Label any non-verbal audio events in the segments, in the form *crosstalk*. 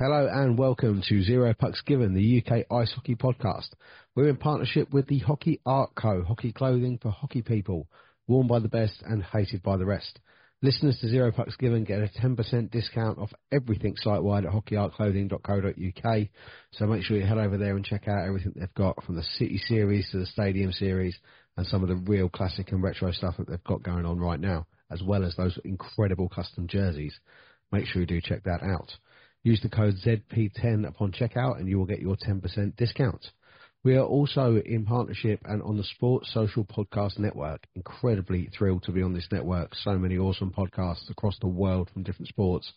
Hello and welcome to Zero Pucks Given, the UK Ice Hockey Podcast. We're in partnership with the Hockey Art Co. Hockey clothing for hockey people, worn by the best and hated by the rest. Listeners to Zero Pucks Given get a 10% discount off everything site-wide at hockeyartclothing.co.uk. So make sure you head over there and check out everything they've got from the City Series to the Stadium Series and some of the real classic and retro stuff that they've got going on right now, as well as those incredible custom jerseys. Make sure you do check that out. Use the code ZP10 upon checkout and you will get your 10% discount. We are also in partnership and on the Sports Social Podcast Network. Incredibly thrilled to be on this network. So many awesome podcasts across the world from different sports,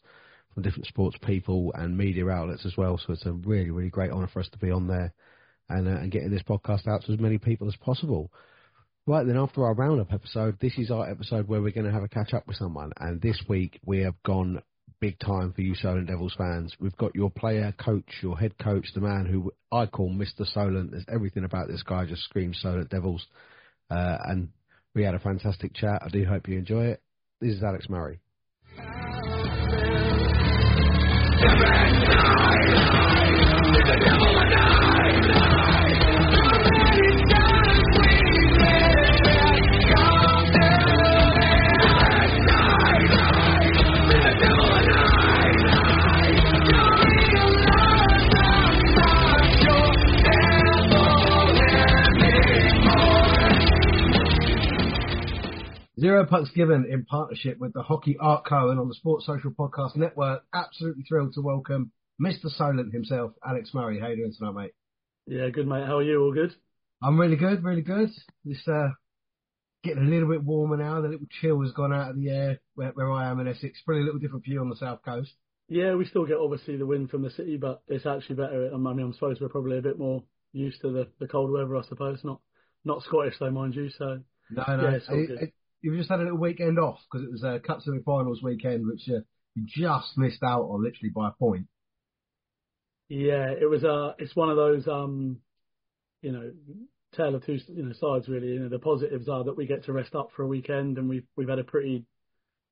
from different sports people and media outlets as well. So it's a really, really great honour for us to be on there and, uh, and getting this podcast out to as many people as possible. Right then, after our roundup episode, this is our episode where we're going to have a catch up with someone. And this week we have gone big time for you Solent Devils fans. We've got your player, coach, your head coach, the man who I call Mr. Solent. There's everything about this guy just screams Solent Devils. Uh, and we had a fantastic chat. I do hope you enjoy it. This is Alex Murray. Zero Pucks Given in partnership with the Hockey Art Co. and on the Sports Social Podcast Network. Absolutely thrilled to welcome Mr. Solent himself, Alex Murray. How you doing tonight, mate? Yeah, good, mate. How are you? All good? I'm really good, really good. Just uh, getting a little bit warmer now. The little chill has gone out of the air where, where I am in Essex. Probably a little different for you on the south coast. Yeah, we still get obviously the wind from the city, but it's actually better. I mean, I'm supposed we're probably a bit more used to the, the cold weather, I suppose. Not not Scottish though, mind you. So no, no, yeah, it's all it, good. It, you've just had a little weekend off because it was a Cup semi-finals weekend, which uh, you just missed out on literally by a point. Yeah, it was. Uh, it's one of those, um, you know, tale of two you know sides really. You know, the positives are that we get to rest up for a weekend, and we've we've had a pretty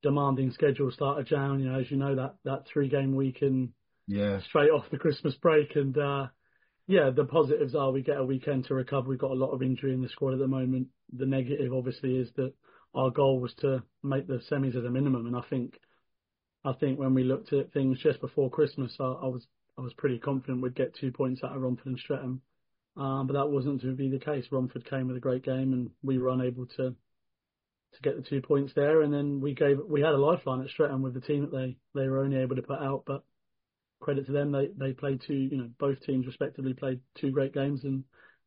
demanding schedule start of Jan. You know, as you know that that three game week and yeah, straight off the Christmas break, and uh, yeah, the positives are we get a weekend to recover. We've got a lot of injury in the squad at the moment. The negative, obviously, is that our goal was to make the semis as a minimum, and I think I think when we looked at things just before Christmas, I, I was I was pretty confident we'd get two points out of Romford and Streatham, um, but that wasn't to be the case. Romford came with a great game, and we were unable to to get the two points there. And then we gave we had a lifeline at Streatham with the team that they they were only able to put out, but credit to them, they they played two you know both teams respectively played two great games, and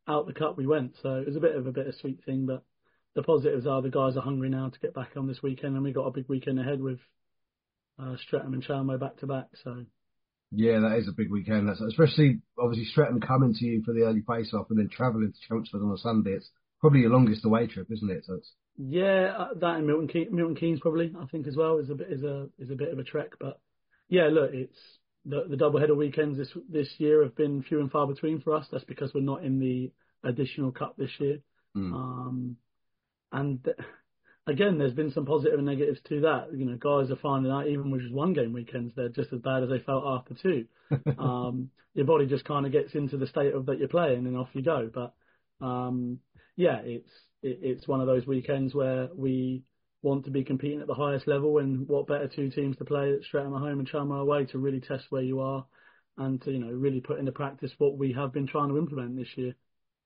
out the cup we went. So it was a bit of a bittersweet thing, but the positives are the guys are hungry now to get back on this weekend, and we got a big weekend ahead with uh, Streatham and Chalmers back to back. So. Yeah, that is a big weekend. That's especially obviously Streatham coming to you for the early face off and then travelling to Chelmsford on a Sunday. It's probably your longest away trip, isn't it? So it's... Yeah, uh, that and Milton Keynes, Milton Keynes probably I think as well is a bit is a is a bit of a trek, but yeah, look, it's the the double header weekends this this year have been few and far between for us. That's because we're not in the additional cup this year. Mm. Um, and again, there's been some positive and negatives to that. You know, guys are finding out even with just one game weekends, they're just as bad as they felt after two. *laughs* um, your body just kind of gets into the state of that you're playing, and off you go. But um, yeah, it's it, it's one of those weekends where we want to be competing at the highest level, and what better two teams to play straight at Streatham home and Charnwood away to really test where you are, and to you know really put into practice what we have been trying to implement this year.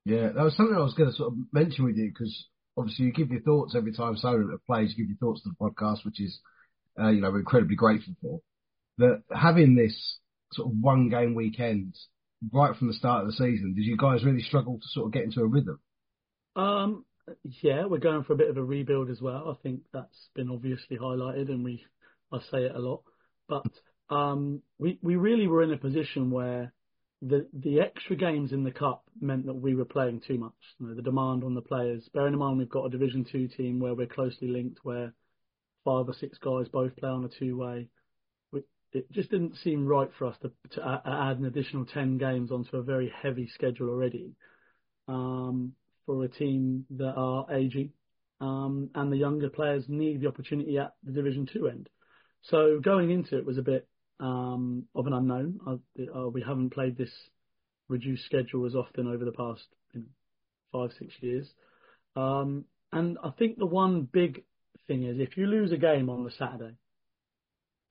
Yeah, that was something I was going to sort of mention with you because obviously you give your thoughts every time Solent plays. You give your thoughts to the podcast, which is uh, you know we're incredibly grateful for. That having this sort of one game weekend right from the start of the season, did you guys really struggle to sort of get into a rhythm? Um, yeah, we're going for a bit of a rebuild as well. I think that's been obviously highlighted, and we I say it a lot, but um, we we really were in a position where the the extra games in the cup meant that we were playing too much. You know, the demand on the players. Bearing in mind we've got a Division Two team where we're closely linked, where five or six guys both play on a two way. It just didn't seem right for us to, to add an additional ten games onto a very heavy schedule already. Um, for a team that are aging, um, and the younger players need the opportunity at the Division Two end. So going into it was a bit um, of an unknown. Uh, uh, we haven't played this reduced schedule as often over the past you know, five, six years. Um, and I think the one big thing is if you lose a game on the Saturday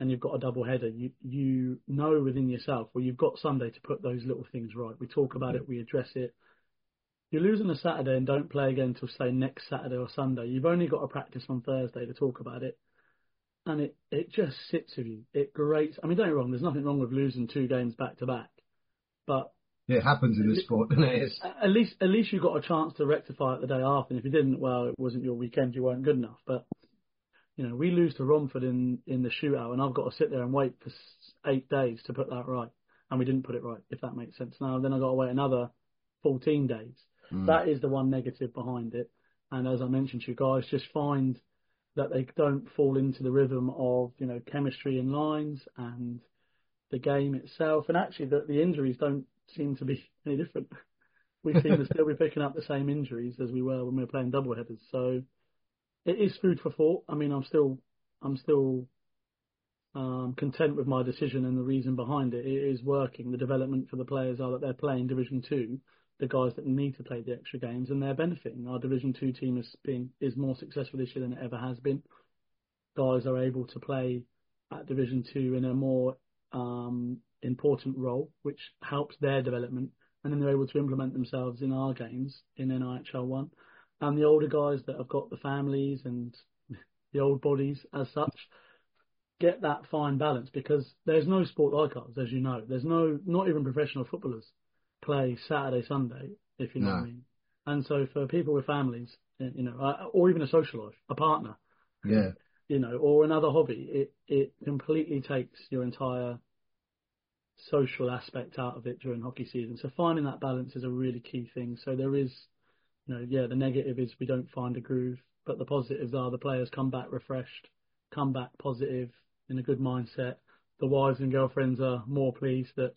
and you've got a double header, you you know within yourself, well, you've got Sunday to put those little things right. We talk about it, we address it. You lose on a Saturday and don't play again until say next Saturday or Sunday. You've only got to practice on Thursday to talk about it and it, it just sits with you. It grates. I mean, don't get me wrong. There's nothing wrong with losing two games back to back, but it happens in the sport, doesn't it? At least, at least you got a chance to rectify it the day after. And if you didn't, well, it wasn't your weekend. You weren't good enough. But you know, we lose to Romford in in the shootout, and I've got to sit there and wait for eight days to put that right, and we didn't put it right. If that makes sense. Now, then I got to wait another 14 days. Mm. That is the one negative behind it. And as I mentioned to you guys, just find that they don't fall into the rhythm of you know chemistry in lines and the game itself. And actually, the, the injuries don't seem to be *laughs* any different. We seem to still be *laughs* picking up the same injuries as we were when we were playing double headers. So it is food for thought. I mean, I'm still I'm still um, content with my decision and the reason behind it. It is working. The development for the players are that they're playing Division Two the guys that need to play the extra games, and they're benefiting. Our Division Two team is being is more successful this year than it ever has been. Guys are able to play at Division Two in a more um, important role, which helps their development, and then they're able to implement themselves in our games in NIHL one. And the older guys that have got the families and *laughs* the old bodies as such get that fine balance because there's no sport like ours, as you know. There's no not even professional footballers play Saturday, Sunday, if you know no. what I mean. And so for people with families, you know, uh, or even a social life, a partner, yeah, *laughs* you know, or another hobby, it it completely takes your entire social aspect out of it during hockey season. So finding that balance is a really key thing. So there is, you know, yeah, the negative is we don't find a groove, but the positives are the players come back refreshed, come back positive, in a good mindset. The wives and girlfriends are more pleased that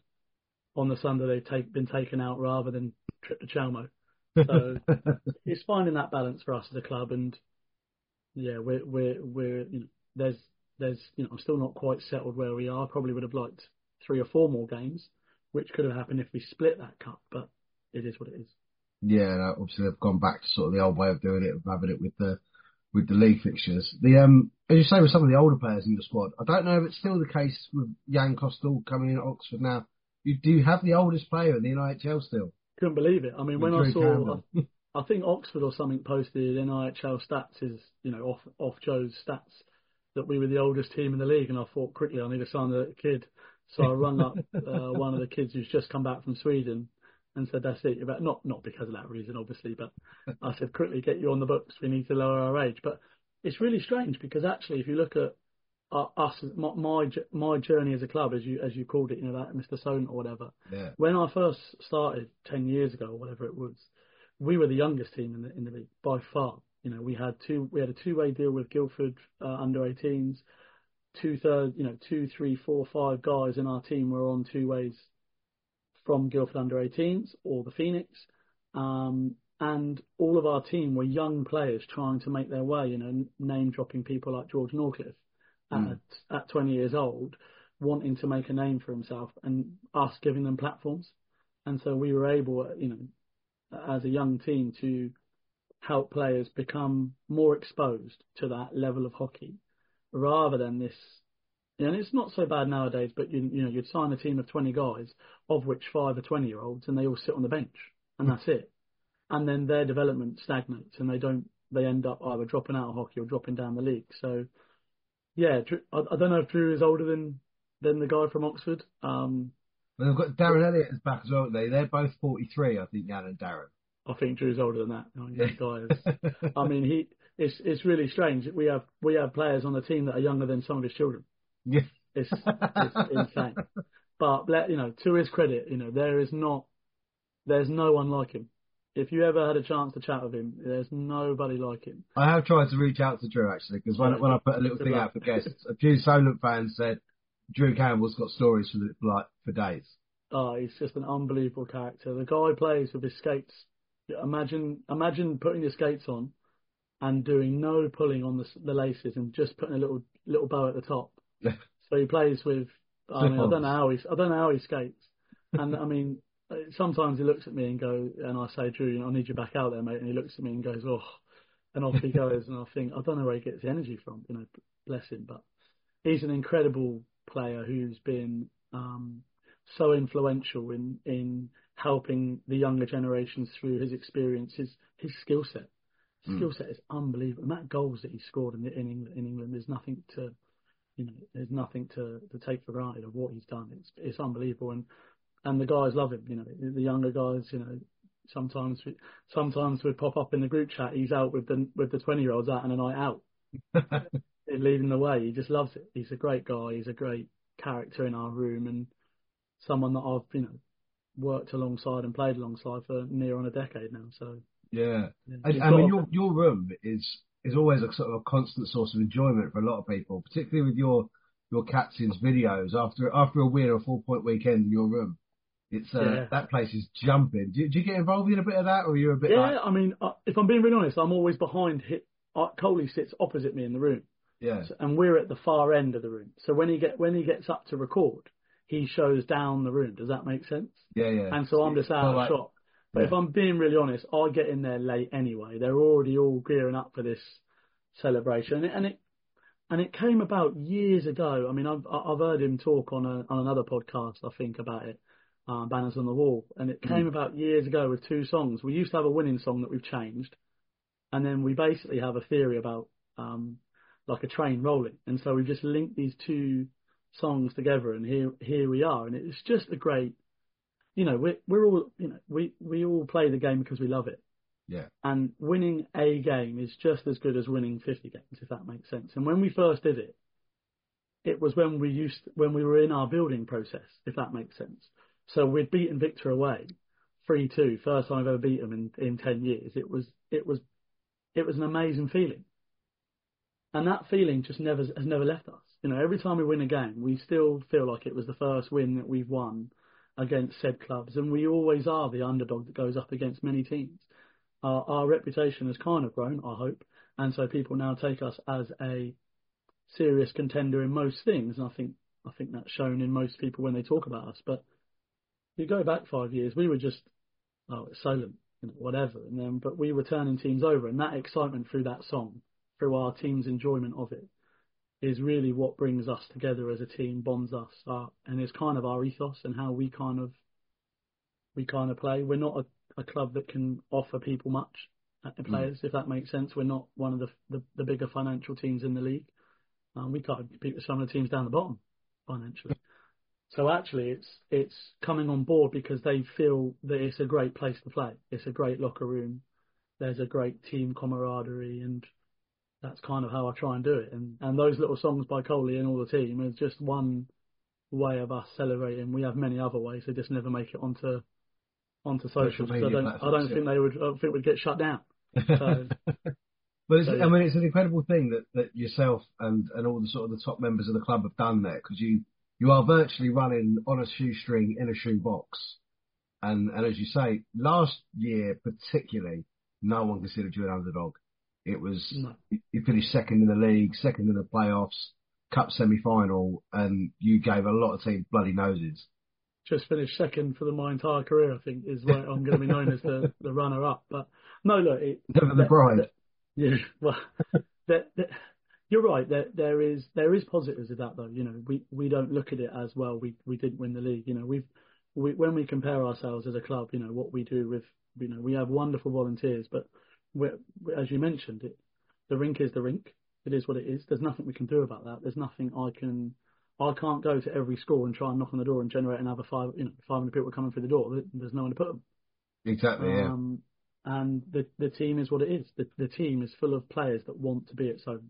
on the Sunday they've take, been taken out rather than trip to Chalmo. So *laughs* it's finding that balance for us as a club, and yeah, we're we're we're you know, there's there's you know I'm still not quite settled where we are. Probably would have liked three or four more games, which could have happened if we split that cup, but it is what it is. Yeah, obviously they've gone back to sort of the old way of doing it, of having it with the with the league fixtures. The um, as you say, with some of the older players in the squad, I don't know if it's still the case with Jan Kostal coming in at Oxford now. You, do you have the oldest player in the NIHL still? Couldn't believe it. I mean, when I saw, I, I, think Oxford or something posted NIHL stats is, you know, off off Joe's stats that we were the oldest team in the league, and I thought quickly I need to sign a kid. So I rung up uh, one of the kids who's just come back from Sweden and said, "That's it." About not not because of that reason, obviously, but I said, "Quickly get you on the books. We need to lower our age." But it's really strange because actually, if you look at us my, my my journey as a club, as you as you called it, you know that Mr. Solent or whatever. Yeah. When I first started ten years ago or whatever it was, we were the youngest team in the in the league by far. You know, we had two we had a two way deal with Guildford uh, under 18s. Two thirds, you know, two, three, four, five guys in our team were on two ways from Guildford under 18s or the Phoenix. Um, and all of our team were young players trying to make their way, you know, name dropping people like George Norcliffe mm. at, at 20 years old, wanting to make a name for himself and us giving them platforms. And so we were able, you know, as a young team to help players become more exposed to that level of hockey rather than this. And it's not so bad nowadays, but you, you know, you'd sign a team of 20 guys, of which five are 20 year olds, and they all sit on the bench, and that's it and then their development stagnates and they don't they end up either dropping out of hockey or dropping down the league. So yeah, I, I don't know if Drew is older than than the guy from Oxford. Um, well, they've got Darren Elliott is back as well. Aren't they they're both forty three, I think, Jan and Darren. I think Drew's older than that. I, mean, guy is, *laughs* I mean, he it's it's really strange. We have we have players on the team that are younger than some of his children. Yeah, it's, it's insane. *laughs* But you know, to his credit, you know, there is not there's no one like him if you ever had a chance to chat with him, there's nobody like him. I have tried to reach out to Drew actually because when, when I put a little thing out for guests, a few Solent fans said Drew Campbell's got stories for like for days. Oh, he's just an unbelievable character. The guy plays with his skates. Imagine, imagine putting your skates on and doing no pulling on the, the laces and just putting a little little bow at the top. *laughs* so he plays with. I mean, I don't know how he I don't know how he skates. And I mean, sometimes he looks at me and go, and I say, Drew, I need you back out there, mate. And he looks at me and goes, oh, and off he goes. and I think, I don't know where he gets the energy from, you know, bless him. But he's an incredible player who's been um, so influential in, in helping the younger generations through his experiences, his, skill set. Mm. skill set is unbelievable. And that goals that he scored in, in England, in England, there's nothing to, you know, there's nothing to, to take for granted of what he's done. It's, it's unbelievable. And and the guys love him. You know, the younger guys. You know, sometimes we, sometimes we pop up in the group chat. He's out with the with the twenty year olds out on a night out, *laughs* leading the way. He just loves it. He's a great guy. He's a great character in our room and someone that I've you know worked alongside and played alongside for near on a decade now. So yeah, yeah I, I mean your your room is is always a sort of a constant source of enjoyment for a lot of people, particularly with your your captain's videos after after a win or a four point weekend in your room. It's uh, yeah. that place is jumping. Do, do, you get involved in a bit of that, or are you a bit? Yeah, like... I mean, uh, if I'm being really honest, I'm always behind. Hit uh, Coley sits opposite me in the room. Yeah. So, and we're at the far end of the room. So when he get when he gets up to record, he shows down the room. Does that make sense? Yeah, yeah. And so I'm just out of like, shot. But yeah. if I'm being really honest, I get in there late anyway. They're already all gearing up for this celebration, and it and it, and it came about years ago. I mean, I've I've heard him talk on a on another podcast, I think, about it uh, Banners on the Wall, and it came mm. about years ago with two songs. We used to have a winning song that we've changed, and then we basically have a theory about um, like a train rolling, and so we just linked these two songs together, and here here we are, and it's just a great, you know, we're we're all you know we we all play the game because we love it. Yeah. And winning a game is just as good as winning 50 games, if that makes sense. And when we first did it, it was when we used when we were in our building process, if that makes sense. So we'd beaten Invicta away, three two, first time I've ever beat them in, in ten years. It was it was it was an amazing feeling, and that feeling just never has never left us. You know, every time we win a game, we still feel like it was the first win that we've won against said clubs, and we always are the underdog that goes up against many teams. Our, our reputation has kind of grown, I hope, and so people now take us as a serious contender in most things, and I think I think that's shown in most people when they talk about us. But you go back five years, we were just oh, it's Solent, you know, whatever, and then but we were turning teams over, and that excitement through that song, through our team's enjoyment of it, is really what brings us together as a team, bonds us, uh, and is kind of our ethos and how we kind of we kind of play. We're not a, a club that can offer people much at the mm. players, mm. if that makes sense. We're not one of the the, the bigger financial teams in the league. Um, we can't compete with some of the teams down the bottom financially. So actually, it's it's coming on board because they feel that it's a great place to play. It's a great locker room. There's a great team camaraderie, and that's kind of how I try and do it. And and those little songs by Coley and all the team is just one way of us celebrating. We have many other ways. They just never make it onto onto socials. I don't, I don't think they would. I think would get shut down. So, *laughs* but so, yeah. I mean, it's an incredible thing that, that yourself and, and all the sort of the top members of the club have done there because you you are virtually running on a shoestring in a shoebox. And and as you say, last year particularly, no one considered you an underdog. It was no. you finished second in the league, second in the playoffs, cup semi final, and you gave a lot of teams bloody noses. Just finished second for the, my entire career, I think, is what I'm going to be known as the, *laughs* the runner up. But no, look, it, never the bride. yeah, well, *laughs* that, that, you're right. There, there is there is positives of that though. You know, we, we don't look at it as well. We we didn't win the league. You know, we've we, when we compare ourselves as a club, you know what we do with you know we have wonderful volunteers, but as you mentioned, it the rink is the rink. It is what it is. There's nothing we can do about that. There's nothing I can. I can't go to every school and try and knock on the door and generate another five, you know, 500 people coming through the door. There's no one to put them. Exactly. Um, yeah. And the the team is what it is. The the team is full of players that want to be at Solent,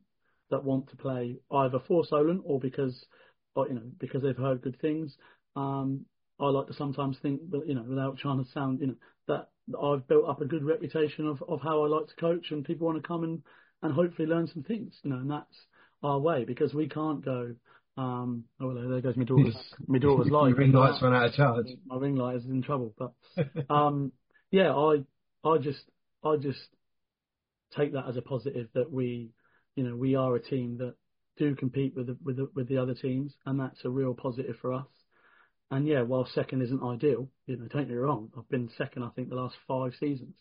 that want to play either for Solent or because, or, you know, because they've heard good things. Um, I like to sometimes think, you know, without trying to sound, you know, that I've built up a good reputation of, of how I like to coach, and people want to come and, and hopefully learn some things, you know, and that's our way because we can't go. Um, oh, there goes my daughter's my daughter's *laughs* light. ring light's run out of charge. My ring light is in trouble, but *laughs* um, yeah, I I just I just take that as a positive that we, you know, we are a team that do compete with the, with the, with the other teams, and that's a real positive for us. And yeah, while second isn't ideal, you know, don't get me wrong, I've been second, I think, the last five seasons.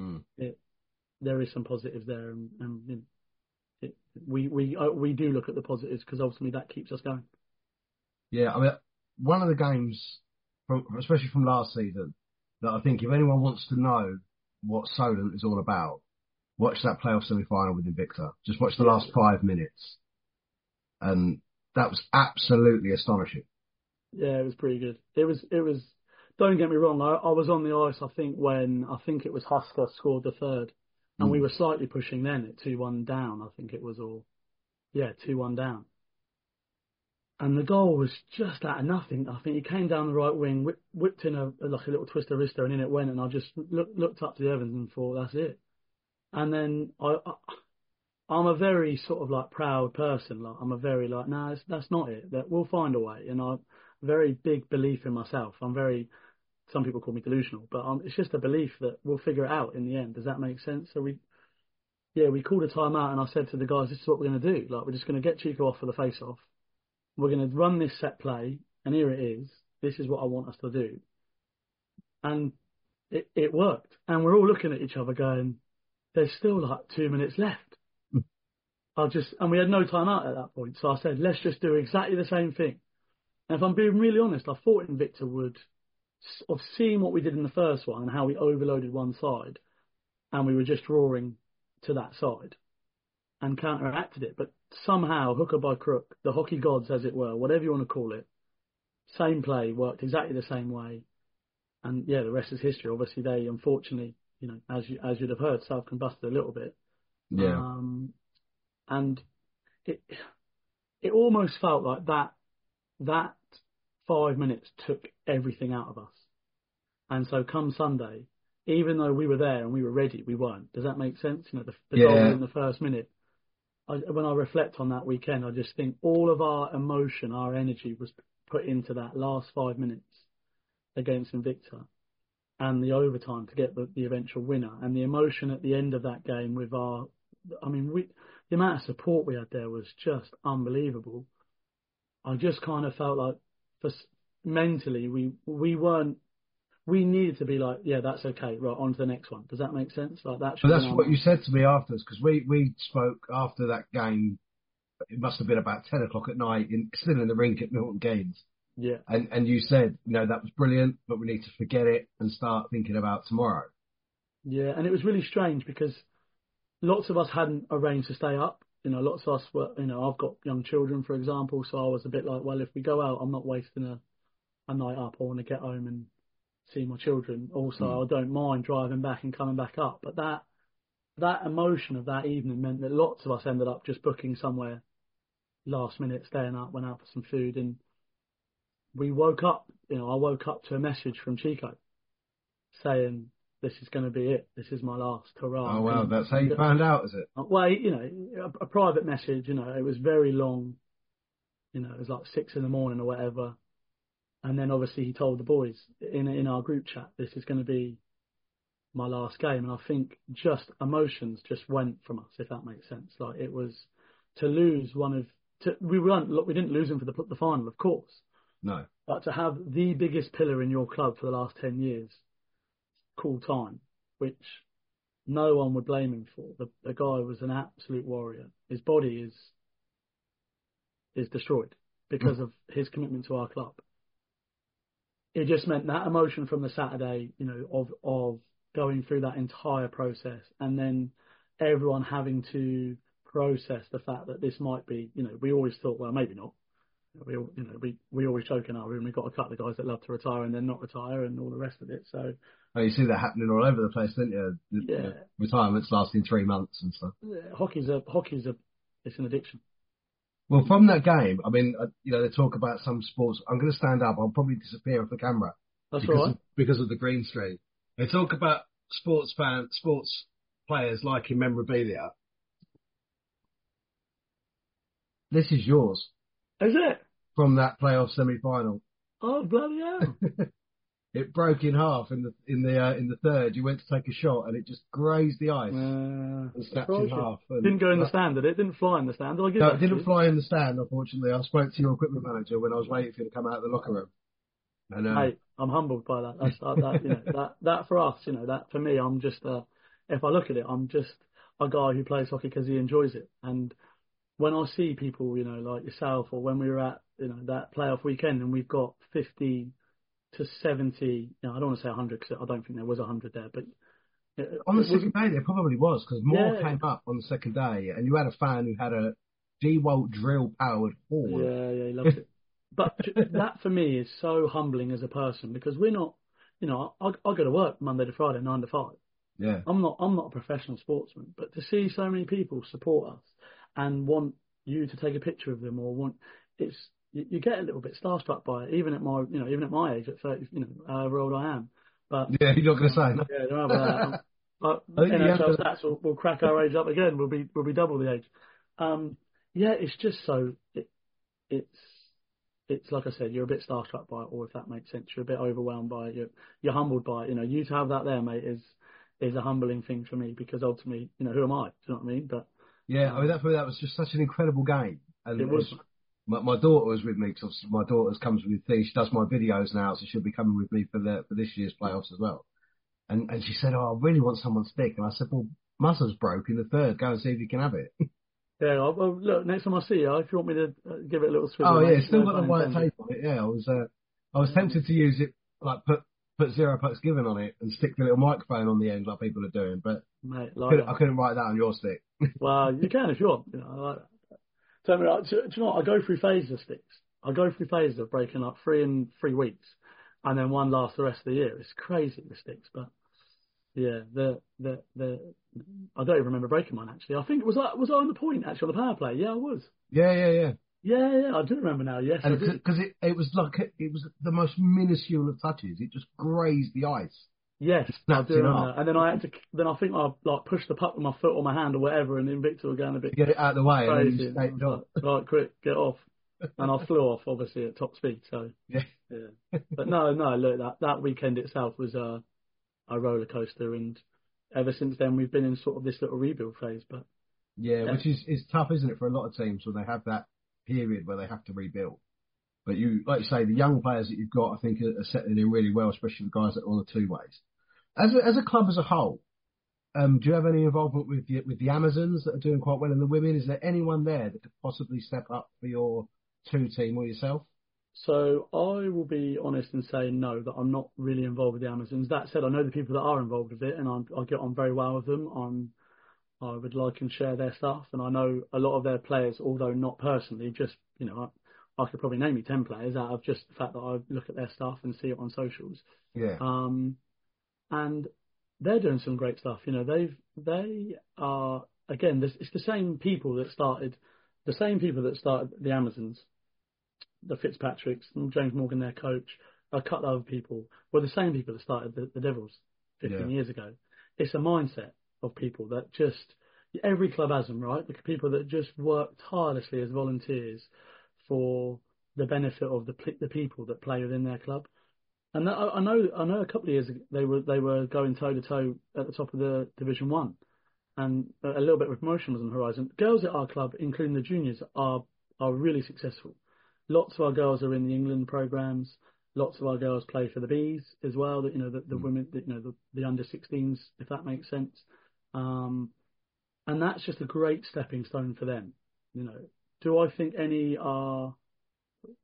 Mm. It, there is some positives there, and, and it, we we uh, we do look at the positives because ultimately that keeps us going. Yeah, I mean, one of the games, from, especially from last season, that I think if anyone wants to know what Solent is all about, watch that playoff semi-final with Invicta. Just watch the last five minutes, and that was absolutely astonishing. Yeah, it was pretty good. It was it was. Don't get me wrong. I, I was on the ice. I think when I think it was Husker scored the third, and mm. we were slightly pushing then at two one down. I think it was all, yeah, two one down. And the goal was just out of nothing. I think he came down the right wing, whip, whipped in a like a little twister wrister, and in it went. And I just look, looked up to the Evans and thought, that's it. And then I, I I'm a very sort of like proud person. Like I'm a very like, no, nah, that's not it. That we'll find a way. And I very big belief in myself. I'm very, some people call me delusional, but it's just a belief that we'll figure it out in the end. Does that make sense? So we, yeah, we called a timeout and I said to the guys, this is what we're going to do. Like, we're just going to get Chico off for the face off. We're going to run this set play and here it is. This is what I want us to do. And it, it worked. And we're all looking at each other going, there's still like two minutes left. Hmm. I just, and we had no time out at that point. So I said, let's just do exactly the same thing. And if I'm being really honest, I thought Invicta would, of seeing what we did in the first one and how we overloaded one side, and we were just drawing to that side and counteracted it. But somehow, hooker by crook, the hockey gods, as it were, whatever you want to call it, same play worked exactly the same way. And yeah, the rest is history. Obviously, they unfortunately, you know, as you as you'd have heard, self combusted a little bit. Yeah. Um, and it it almost felt like that that five minutes took everything out of us. And so come Sunday, even though we were there and we were ready, we weren't. Does that make sense? You know, the, the yeah. goal in the first minute. I, when I reflect on that weekend, I just think all of our emotion, our energy was put into that last five minutes against Invicta and the overtime to get the, the eventual winner. And the emotion at the end of that game with our, I mean, we, the amount of support we had there was just unbelievable. I just kind of felt like for mentally we we weren't we needed to be like yeah that's okay right on to the next one. Does that make sense? Like that but that's what you said to me afterwards because we we spoke after that game. It must have been about 10 o'clock at night in still in the rink at Milton Keynes yeah and and you said you know that was brilliant but we need to forget it and start thinking about tomorrow yeah and it was really strange because lots of us hadn't arranged to stay up you know, lots of us were, you know, I've got young children, for example, so I was a bit like, well, if we go out, I'm not wasting a, a night up. I want to get home and see my children. Also, mm. I don't mind driving back and coming back up. But that, that emotion of that evening meant that lots of us ended up just booking somewhere last minute, staying up, went out for some food, and we woke up. You know, I woke up to a message from Chico, saying this is going to be it. This is my last hurrah. Oh wow, And- that's how you found out, is it? uh, Well, you know, a, a private message. You know, it was very long. You know, it was like six in the morning or whatever. And then obviously he told the boys in in our group chat, this is going to be my last game. And I think just emotions just went from us, if that makes sense. Like it was to lose one of to, we weren't we didn't lose him for the the final, of course, No. but to have the biggest pillar in your club for the last ten years, cool time, which no one would blame him for. The the guy was an absolute warrior. His body is is destroyed because of his commitment to our club. It just meant that emotion from the Saturday, you know, of of going through that entire process and then everyone having to process the fact that this might be, you know, we always thought, well, maybe not. We, all- you know, we, we always joke in our room. We've got a couple of guys that love to retire and then not retire and all the rest of it. So Oh, you see that happening all over the place, don't you? The, Yeah. the retirements lasting three months and stuff. yeah, hockey's a hockey's a it's an addiction. Well, from that game, I mean, uh, you know, they talk about some sports. I'm going to stand up. I'll probably disappear off the camera That's because right. of, because of the green screen. They talk about sports fan, sports players liking memorabilia. This is yours Is it? from that playoff semi-final. Oh bloody hell! *laughs* It broke in half in the in the uh, in the third. You went to take a shot and it just grazed the ice Uh, and snapped in half. Didn't go in the stand, did it? Didn't fly in the stand. Did I No, that it didn't fly in the stand, unfortunately. I spoke to your equipment manager when I was waiting for you to come out of the locker room. And uh, Mate, I'm humbled by that. That's that, that you know *laughs* that that for us, you know, that for me, I'm just uh, if I look at it, I'm just a guy who plays hockey because he enjoys it. And when I see people, you know, like yourself, or when we were at you know that playoff weekend, and we've got 50 to 70, you know, I don't want to say 100 because I don't think there was 100 there, but it, on the it second day, there probably was because more Yeah. came up on the second day, and you had a fan who had a DeWalt drill powered horn. Yeah, yeah, he loves it. *laughs* But that for me is so humbling as a person because we're not, you know, I, I go to work Monday to Friday, nine to five. Yeah. I'm not, I'm not a professional sportsman, but to see so many people support us and want you to take a picture of them or want, it's, you, you get a little bit starstruck by it, even at my, you know, even at my age, at 30, you know, however old I am. But *laughs* Yeah, you're not going to say no. yeah, don't know about that. I think you have NIHL to- stats will, will crack our age up again. We'll be we'll be double the age. Um, yeah, it's just so it, it's it's like I said, you're a bit starstruck by it, or if that makes sense, you're a bit overwhelmed by it. You're you're humbled by it. You know, you to have that there, mate, is is a humbling thing for me because ultimately, you know, who am I? Do you know what I mean? But Yeah, I mean that for me that was just such an incredible game. And It was. My, my daughter was with me because my daughter comes with things. She does my videos now, so she'll be coming with me for the for this year's playoffs as well. And and she said, "Oh, I really want someone's stick." And I said, "Well, Musser's broke in the third. Go and see if you can have it." *laughs* yeah, well, well, look, next time I see you, if you want me to uh, give it a little swivel, oh yeah, it's still got the white tape on it. Yeah, I was uh, I was tempted to use it like put put zero pucks given on it and stick the little microphone on the end like people are doing, but mate. I couldn't. I couldn't write that on your stick. *laughs* Well, you can if you want. You know, I like me, like, do, do you know what? I go through phases of sticks. I go through phases of breaking up three in three weeks, and then one lasts the rest of the year. It's crazy the sticks, but yeah, the the the I don't even remember breaking mine actually. I think it was like was I on the point actually on the power play? Yeah, I was. Yeah, yeah, yeah. Yeah, yeah, I do remember now. Yes, I And do. because it, it was like it was the most minuscule of touches. It just grazed the ice. Yes, I do remember. And then I had to. Then I think I like pushed the puck with my foot or my hand or whatever, and Invicta were going a bit Get it out of the way and then crazy. you And I skate was off. like, right, quick, get off. *laughs* And I flew off, obviously, at top speed. So, Yeah. yeah. But no, no, look, that, that weekend itself was a, a roller coaster. And ever since then, we've been in sort of this little rebuild phase. But Yeah, Yeah. which is, is tough, isn't it, for a lot of teams when they have that period where they have to rebuild. But you, like you say, the young players that you've got, I think, are, settling in really well, especially the guys that are on the two ways. As a, as a club as a whole, um, do you have any involvement with the, with the Amazons that are doing quite well in the women? Is there anyone there that could possibly step up for your two team or yourself? so I will be honest and say no, that I'm not really involved with the Amazons. That said, I know the people that are involved with it, and I'm, I get on very well with them. I'm, I would like and share their stuff, and I know a lot of their players, although not personally, just you know, I, I could probably name you ten players out of just the fact that I look at their stuff and see it on socials. Yeah. Um, and they're doing some great stuff. You know, they've they are again. This, it's the same people that started, the same people that started the Amazons, the Fitzpatricks, and James Morgan, their coach. a couple of other people were the same people that started the, the Devils 15 Yeah. years ago. It's a mindset of people that just every club has them, right? The people that just work tirelessly as volunteers for the benefit of the the people that play within their club. And that, I I know I know a couple of years ago they were they were going toe to toe at the top of the Division One, and a little bit of promotion was on the horizon. Girls at our club, including the juniors, are are really successful. Lots of our girls are in the England programs. Lots of our girls play for the bees as well. That you know the, the hmm. women, the, you know the, the under 16s, if that makes sense. Um, and that's just a great stepping stone for them. You know, do I think any are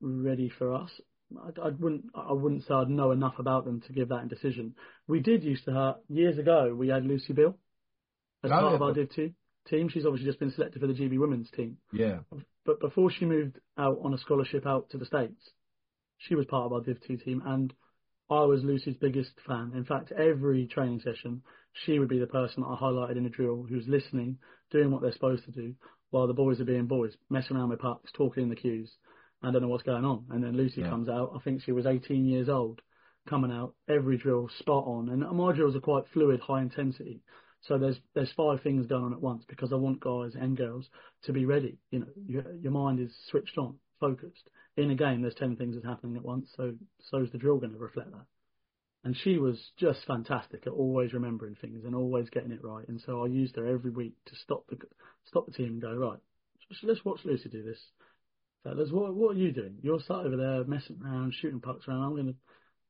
ready for us? I, I wouldn't. I wouldn't say I'd know enough about them to give that decision. We did used to have years ago. We had Lucy Bill as Oh, part yeah. of our Div Two team. She's obviously just been selected for the GB Women's team. Yeah. But before she moved out on a scholarship out to the States, she was part of our Div 2 team and I was Lucy's biggest fan. In fact, every training session, she would be the person that I highlighted in a drill who's listening, doing what they're supposed to do, while the boys are being boys, messing around with pucks, talking in the queues. I don't know what's going on. And then Lucy Yeah. comes out, I think she was 18 years old, coming out, every drill spot on. And my drills are quite fluid, high intensity. So there's there's five things going on at once because I want guys and girls to be ready. You know, your, your mind is switched on, focused. In a game, there's ten things that's happening at once, so so's the drill going to reflect that. And she was just fantastic at always remembering things and always getting it right. And so I used her every week to stop the stop the team and go right. Let's watch Lucy do this. Fellas, what what are you doing? You're sat over there messing around, shooting pucks around. I'm going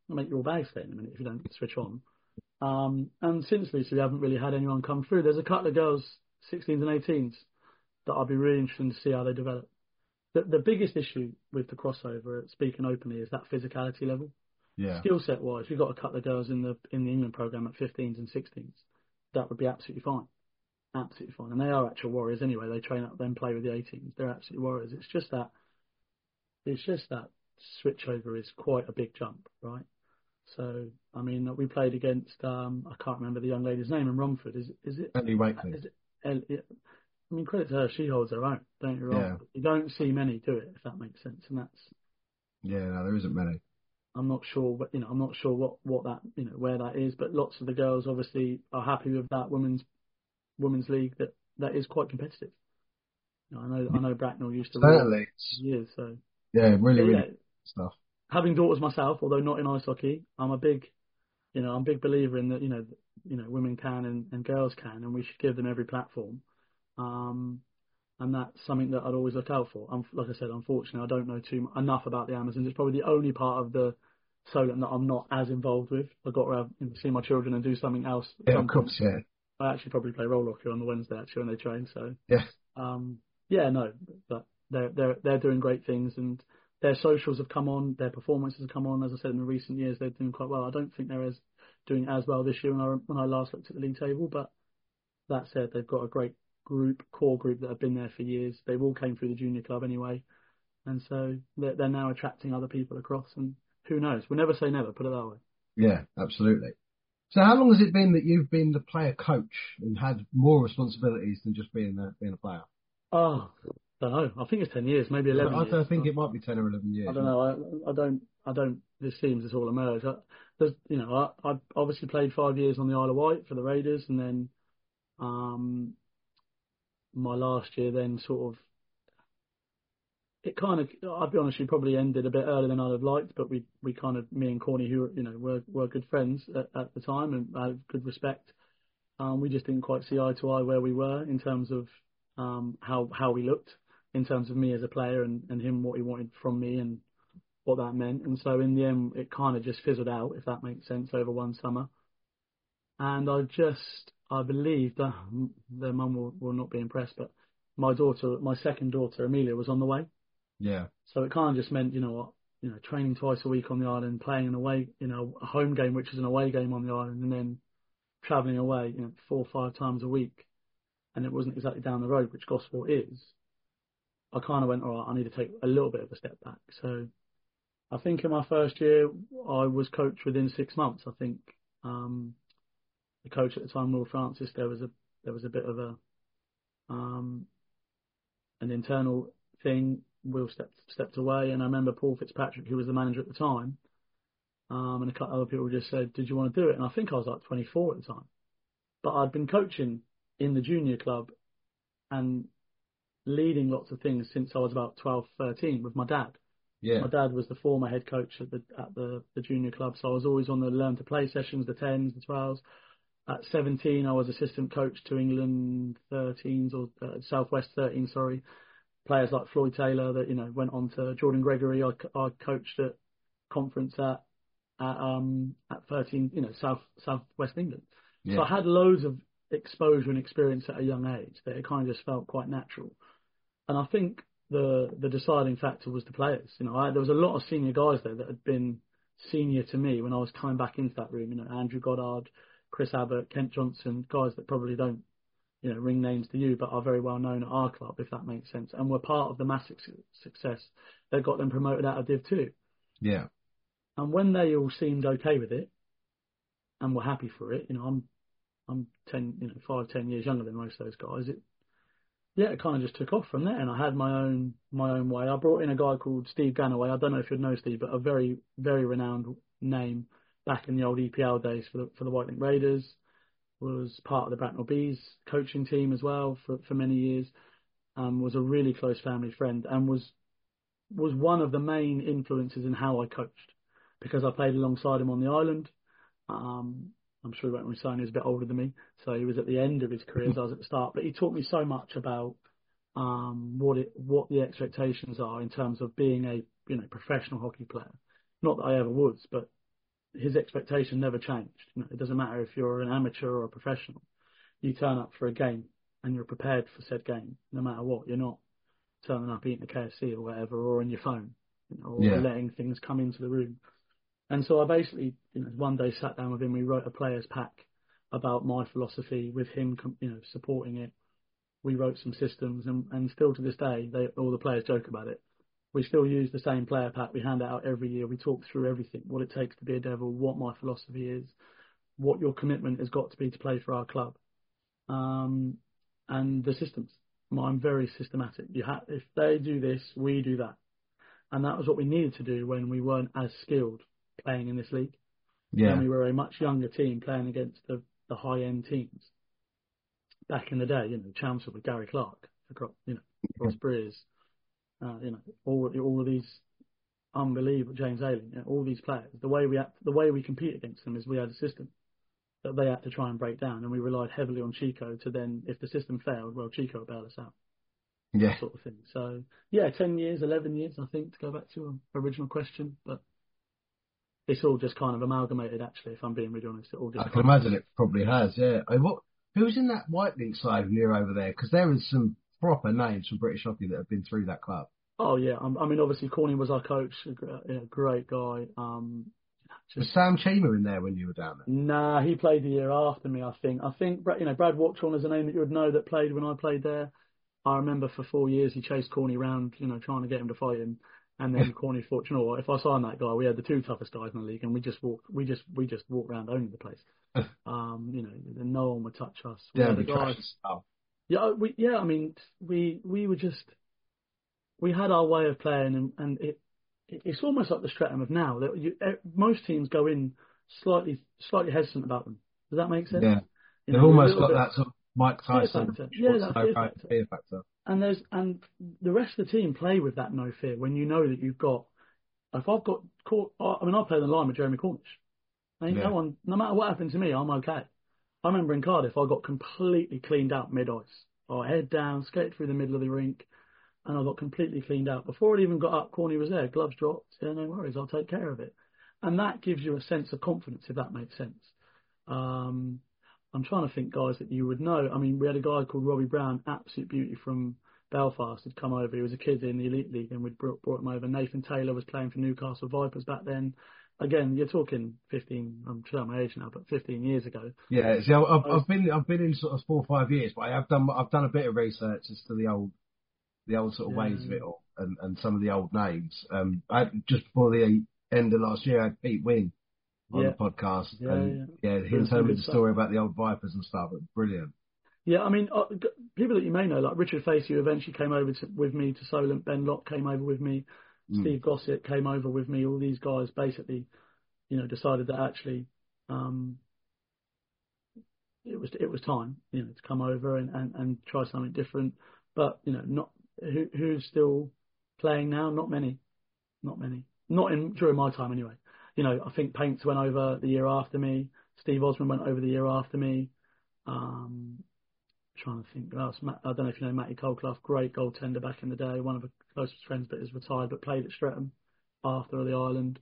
to make your bag stay in a minute if you don't switch on. Um, and since Lucy, we haven't really had anyone come through. There's a couple of girls, 16s and 18s, that I'd be really interested to see how they develop. The, the biggest issue with the crossover, speaking openly, is that physicality level. Yeah. Skill set wise, we've got a couple of girls in the in the England program at 15s and 16s. That would be absolutely fine, absolutely fine. And they are actual warriors anyway. They train up, then play with the 18s. They're absolutely warriors. It's just that, it's just that switch over is quite a big jump, right? So, I mean, we played against, um, I can't remember the young lady's name in Romford. Is is it? Ellie Wakely. Is it? I mean, credit to her, she holds her own. Don't me wrong. Yeah. You don't see many do it, if that makes sense. And that's, Yeah, no, there isn't many. I'm not sure, what you know, I'm not sure what what that, you know, where that is. But lots of the girls obviously are happy with that women's women's league that that is quite competitive. You know, I know I know Bracknell used to Certainly. years, so yeah, really, But really yeah, stuff. having daughters myself, although not in ice hockey, I'm a big, you know, I'm a big believer in that, you know, you know, women can and, and girls can, and we should give them every platform. Um, and that's something that I'd always look out for. Um, like I said, unfortunately, I don't know too m- enough about the Amazons. It's probably the only part of the Solent that I'm not as involved with. I've got to have, you know, see my children and do something else. Yeah, of course, yeah. I actually probably play roll hockey on the Wednesday actually when they train. So Yeah. um, yeah, no, but they're they're they're doing great things, and their socials have come on, their performances have come on. As I said in the recent years, they're doing quite well. I don't think they're as doing as well this year when I when I last looked at the league table, but that said, they've got a great group, core group that have been there for years. They've all came through the junior club anyway, and so they're, they're now attracting other people across. And who knows? We'll never say never. Put it that way. Yeah, absolutely. So how long has it been that you've been the player coach and had more responsibilities than just being a, being a player? Oh, don't know. I think it's ten years, maybe eleven. I, years. I think it might be 10 or 11 years. I don't know. I, I don't. I don't. This seems it's all emerged. I, there's, you know, I, I obviously played five years on the Isle of Wight for the Raiders, and then, um, my last year then sort of. It kind of, I'll be honest, you probably ended a bit earlier than I'd have liked, but we, we kind of, me and Corny, who you know were were good friends at, at the time and had good respect. Um, we just didn't quite see eye to eye where we were in terms of um, how how we looked, in terms of me as a player and, and him what he wanted from me and what that meant. And so in the end, it kind of just fizzled out, if that makes sense, over one summer. And I just, I believe that their mum will, will not be impressed, but my daughter, my second daughter, Amelia, was on the way. Yeah. So it kind of just meant, you know what, you know, training twice a week on the island, playing an away, you know, a home game, which is an away game on the island, and then travelling away, you know, four or five times a week. And it wasn't exactly down the road, which Gosport is. I kind of went, all right, I need to take a little bit of a step back. So I think in my first year, I was coached within six months. I think um, the coach at the time, Will Francis, there was a there was a bit of a um, an internal thing. Will stepped stepped away, and I remember Paul Fitzpatrick, who was the manager at the time, Um, and a couple other people just said, "Did you want to do it?" And I think I was like 24 at the time, but I'd been coaching in the junior club and leading lots of things since I was about 12, 13 with my dad. Yeah. My dad was the former head coach at the at the, the junior club, so I was always on the learn to play sessions, the tens, the twelves. At 17, I was assistant coach to England 13s or uh, Southwest 13, sorry. Players like Floyd Taylor that you know went on to Jordan Gregory. I, I coached at conference at at um at 13, you know South Southwest England. Yeah. So I had loads of exposure and experience at a young age that it kind of just felt quite natural. And I think the the deciding factor was the players. You know, I, there was a lot of senior guys there that had been senior to me when I was coming back into that room. You know, Andrew Goddard, Chris Abbott, Kent Johnson, guys that probably don't, you know, ring names to you, but are very well known at our club, if that makes sense, and were part of the massive success that got them promoted out of Div Two. Yeah. And when they all seemed okay with it and were happy for it, you know, I'm I'm ten, you know, five, ten years younger than most of those guys. It yeah, it kind of just took off from there, and I had my own my own way. I brought in a guy called Steve Gannaway. I don't know if you'd know Steve, but a very very renowned name back in the old EPL days for the for the Wightlink Raiders. Was part of the Bracknell Bees coaching team as well for for many years. Um, was a really close family friend, and was was one of the main influences in how I coached because I played alongside him on the island. Um, I'm sure he won't resign. He was a bit older than me, so he was at the end of his career as I was at the start. But he taught me so much about um, what it, what the expectations are in terms of being a you know professional hockey player. Not that I ever was, but his expectation never changed. You know, it doesn't matter if you're an amateur or a professional. You turn up for a game and you're prepared for said game, no matter what. You're not turning up eating a KFC or whatever, or on your phone, you know, or Yeah. letting things come into the room. And so I basically, you know, one day sat down with him. We wrote a players pack about my philosophy with him, com- you know, supporting it. We wrote some systems, and, and still to this day, they all the players joke about it. We still use the same player pack. We hand it out every year. We talk through everything, what it takes to be a devil, what my philosophy is, what your commitment has got to be to play for our club, um, and the systems. I'm very systematic. You ha- if they do this, we do that, and that was what we needed to do when we weren't as skilled playing in this league. Yeah. When we were a much younger team playing against the, the high end teams. Back in the day, you know, Chelmsford with Gary Clark, across you know, Ross Breers, uh, you know, all all of these unbelievable James Ayling, you know, all these players. The way we act, the way we compete against them is we had a system that they had to try and break down, and we relied heavily on Chico to then, if the system failed, well, Chico would bail us out, Yeah. sort of thing. So yeah, ten years, eleven years, I think, to go back to your original question, but it's all just kind of amalgamated. Actually, if I'm being really honest, it all just I can imagine it probably has, yeah. I mean, what, who's in that Wightlink side near over there? Because there is some proper names from British hockey that have been through that club. Oh yeah, um, I mean obviously Corny was our coach, a gr- great guy. Um, Was Sam Cheema in there when you were down there? nah, he played the year after me. I think. I think you know Brad Watchorn is a name that you would know that played when I played there. I remember for four years he chased Corny around, you know, trying to get him to fight him. And then *laughs* Corny thought, you know what? If I sign that guy, we had the two toughest guys in the league, and we just walk, we just, we just walk around owning the place. *laughs* Um, you know, no one would touch us. We Yeah, had the a guy- trash stuff. Yeah, we yeah, I mean, we we were just we had our way of playing, and, and it it's almost like the Streatham of now. That you, eh, most teams go in slightly slightly hesitant about them. Does that make sense? Yeah. You They've know, almost got that sort of Mike Fear Tyson. factor. Yeah, that fear right, factor. fear factor. And there's and the rest of the team play with that no fear when you know that you've got. If I've got caught, I mean, I play the line with Jeremy Cornish. Ain't Yeah. no one, no matter what happened to me, I'm okay. I remember in Cardiff, I got completely cleaned out mid ice. I head down, skated through the middle of the rink, and I got completely cleaned out. Before it even got up, Corny was there, gloves dropped. Yeah, no worries, I'll take care of it. And that gives you a sense of confidence, if that makes sense. Um, I'm trying to think guys that you would know. I mean, we had a guy called Robbie Brown, absolute beauty from Belfast, had come over. He was a kid in the elite league, and we'd brought, brought him over. Nathan Taylor was playing for Newcastle Vipers back then. Again, you're talking 15. I'm showing my age now, but 15 years ago. Yeah, see, I've, I've, I've been I've been in sort of four or five years, but I have done I've done a bit of research as to the old the old sort of Yeah. ways of it all and, and some of the old names. Um, I just before the end of last year, I had Pete Wynn on Yeah. the podcast, Yeah, and yeah, he Doing was telling me the story about the old Vipers and stuff. Brilliant. Yeah, I mean, uh, people that you may know, like Richard Facey, who eventually came over to, with me to Solent. Ben Locke came over with me. Mm. Steve Gossett came over with me. All these guys basically you know, decided that actually um, it was it was time, you know, to come over and, and, and try something different. But you know, not who who's still playing now? Not many, not many. Not in during my time anyway. You know, I think Paints went over the year after me. Steve Osman went over the year after me. Um, trying to think. who Else. I don't know if you know Matty Colclough, great goaltender back in the day, one of the closest friends but is retired but played at Streatham after the island.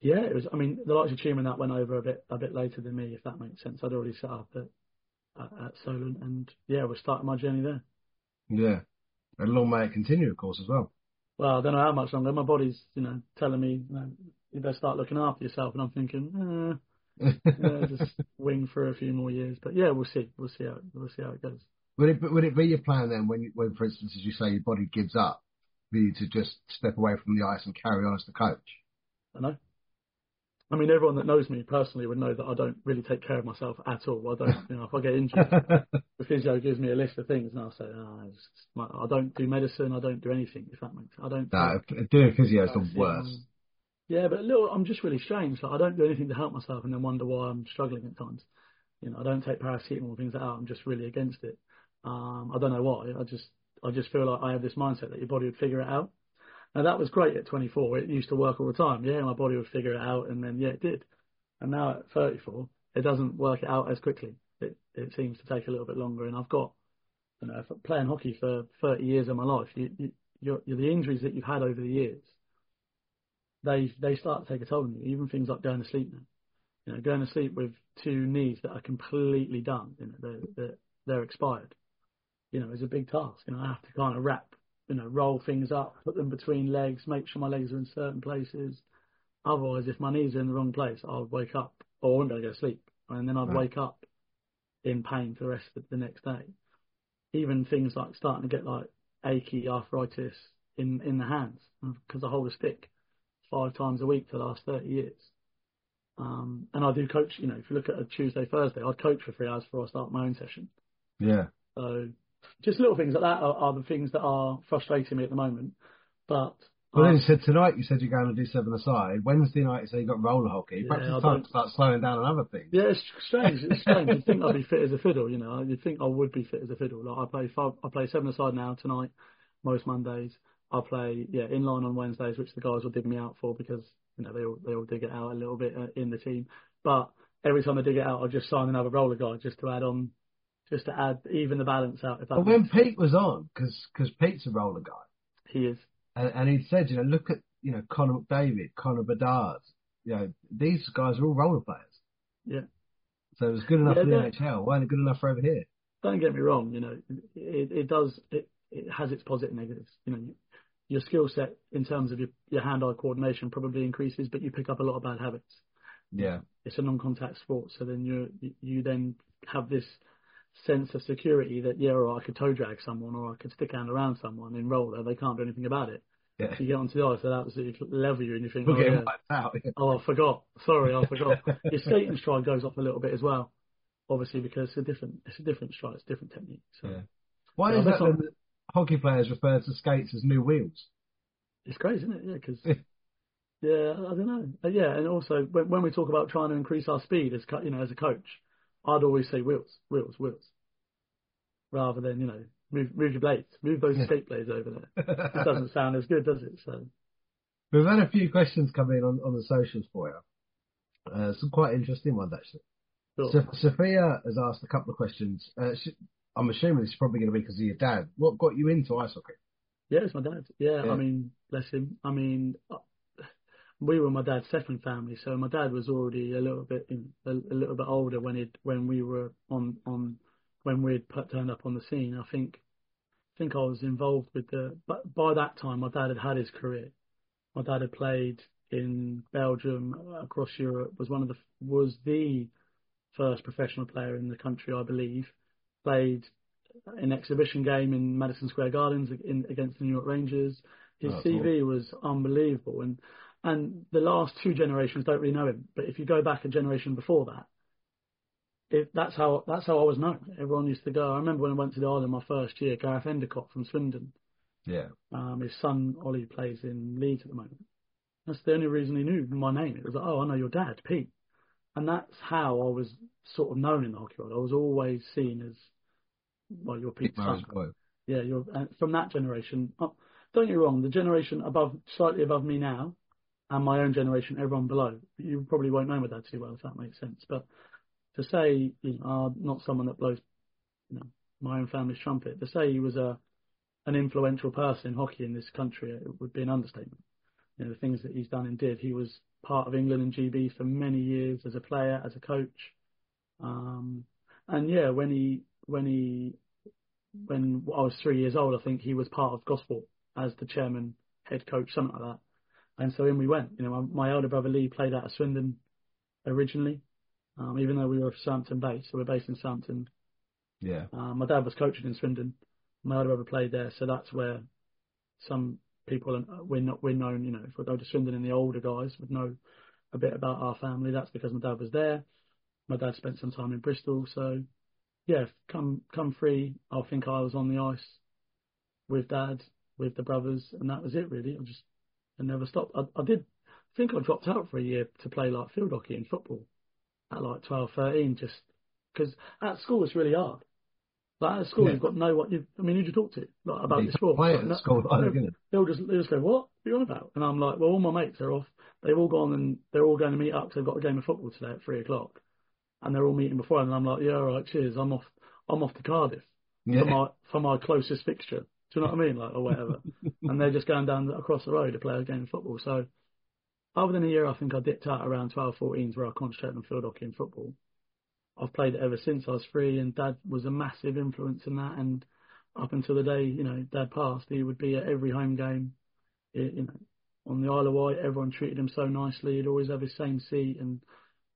Yeah, it was. I mean, the likes of Tuman that went over a bit a bit later than me, if that makes sense. I'd already set up at at, at Solent, and yeah, we're starting my journey there. Yeah, and long may it continue, of course, as well. Well, I don't know how much longer. My body's, you know, telling me you, know, you better start looking after yourself, and I'm thinking, eh, *laughs* yeah, just wing for a few more years. But yeah, we'll see. We'll see how we'll see how it goes. Would it would it be your plan then, when when for instance, as you say, your body gives up, for you to just step away from the ice and carry on as the coach? I know. I mean, everyone that knows me personally would know that I don't really take care of myself at all. I don't, you know, if I get injured, *laughs* the physio gives me a list of things, and I'll say, oh, I don't do medicine, I don't do anything. If that makes, I don't. No, doing physio is the worst. Yeah, but a little, I'm just really strange. Like I don't do anything to help myself, and then wonder why I'm struggling at times. You know, I don't take paracetamol and things like that. I'm just really against it. Um, I don't know why. I just, I just feel like I have this mindset that your body would figure it out. Now that was great at 24. It used to work all the time. Yeah, my body would figure it out, and then yeah, it did. And now at 34, it doesn't work it out as quickly. It it seems to take a little bit longer. And I've got, you know, playing hockey for 30 years of my life, you, you you're, you're the injuries that you've had over the years, they they start to take a toll on you. Even things like going to sleep now. You know, going to sleep with two knees that are completely done. You know, they're, they're, they're expired. You know, is a big task. You know, I have to kind of wrap you know, roll things up, put them between legs, make sure my legs are in certain places. Otherwise, if my knees are in the wrong place, I'll wake up or I won't be able to go to sleep. And then I'd right. wake up in pain for the rest of the next day. Even things like starting to get like achy arthritis in, in the hands because I hold a stick five times a week for the last 30 years. Um, and I do coach, you know, if you look at a Tuesday, Thursday, I'd coach for three hours before I start my own session. Yeah. So just little things like that are, are the things that are frustrating me at the moment. But well, then you said tonight you said you're going to do seven aside. Wednesday night you said you got roller hockey. Yeah, Perhaps it's time to start slowing down on other things. Yeah, it's strange. It's strange. You'd think I'd be *laughs* fit as a fiddle, you know. You'd think I would be fit as a fiddle. Like I play five, I play seven aside now tonight, most Mondays. I play yeah inline on Wednesdays, which the guys will dig me out for because you know they all they all dig it out a little bit uh, in the team. But every time I dig it out, I just sign another roller guy just to add on just to add even the balance out. If that but when Pete was on, because Pete's a roller guy, he is, and, and he said, you know, look at you know Connor McDavid, Connor Bedard, you know, these guys are all roller players. Yeah. So it was good enough yeah, for the NHL. Why it good enough for over here? Don't get me wrong. You know, it, it does. It, it has its positive and negatives. You know, your skill set in terms of your, your hand-eye coordination probably increases, but you pick up a lot of bad habits. Yeah. It's a non-contact sport, so then you you then have this sense of security that yeah, or I could toe drag someone or I could stick hand around someone in roller. They can't do anything about it. Yeah. You get onto the ice, they'll absolutely level you, and you think, oh, yeah. out, yeah. *laughs* oh, I forgot. Sorry, I forgot. *laughs* Your skating stride goes off a little bit as well, obviously because it's a different, it's a different stride, it's a different technique. So, yeah. Why yeah, is that when hockey players refer to skates as new wheels? It's crazy, isn't it? Yeah, because. yeah, I don't know. Uh, yeah, and also when, when we talk about trying to increase our speed as you know as a coach, I'd always say wheels, wheels, wheels, rather than you know move move your blades, move those escape blades over there. it doesn't sound as good, does it? So we've had a few questions come in on, on the socials for you. Uh, some quite interesting ones actually. Sure. So, Sophia has asked a couple of questions. Uh, she, I'm assuming this is probably going to be because of your dad. What got you into ice hockey? Yeah, it's my dad. Yeah, yeah. I mean, bless him. I mean, we were my dad's second family, so my dad was already a little bit a, a little bit older when it when we were on on when we'd turned up on the scene. I think I think I was involved with the. But by that time, my dad had had his career. My dad had played in Belgium, across Europe. Was one of the was the first professional player in the country, I believe. Played an exhibition game in Madison Square Gardens in, against the New York Rangers. His oh, CV cool. was unbelievable, and and the last two generations don't really know him. But if you go back a generation before that, it, that's how that's how I was known. Everyone used to go. I remember when I went to the island my first year. Gareth Endicott from Swindon. Yeah. Um, his son Ollie plays in Leeds at the moment. That's the only reason he knew my name. It was like, oh, I know your dad, Pete. And that's how I was sort of known in the hockey world. I was always seen as, well, you're Pete's son. Yeah, you're from that generation. Oh, don't get me wrong, the generation above, slightly above me now, and my own generation, everyone below, you probably won't know my dad too well, if that makes sense. But to say, you know, I'm not someone that blows, you know, my own family's trumpet, to say he was a an influential person in hockey in this country, it would be an understatement. You know, the things that he's done and did. He was part of England and GB for many years as a player, as a coach. Um, and yeah, when he when he when I was three years old, I think he was part of Gosport as the chairman, head coach, something like that. And so in we went. You know, my, my elder brother Lee played out of Swindon originally, um, even though we were Southampton based, so we're based in Southampton. Yeah. Um, my dad was coaching in Swindon. My elder brother played there, so that's where some people we're not we're known. You know, if we go to Swindon and the older guys would know a bit about our family. That's because my dad was there. My dad spent some time in Bristol, so yeah, come come free. I think I was on the ice with dad, with the brothers, and that was it really. I just I never stopped. I, I did think I dropped out for a year to play like field hockey and football at like 12, 13, just because at school it's really hard. Like at school, yeah. you've got no what you. I mean, who do you talk to like, about your sport? Play at school, they'll, they'll just they'll just go, "What? What are you on about?" And I'm like, "Well, all my mates are off. They've all gone and they're all going to meet up because they've got a game of football today at three o'clock, and they're all meeting before." And I'm like, "Yeah, all right, cheers. I'm off. I'm off to Cardiff yeah. for my for my closest fixture. Do you know what I mean? Like or whatever." *laughs* and they're just going down across the road to play a game of football. So, other than a year, I think I dipped out around 12, 14s where I concentrated on field hockey and football. I've played it ever since I was three, and Dad was a massive influence in that. And up until the day you know Dad passed, he would be at every home game. You know, on the Isle of Wight, everyone treated him so nicely. He'd always have his same seat, and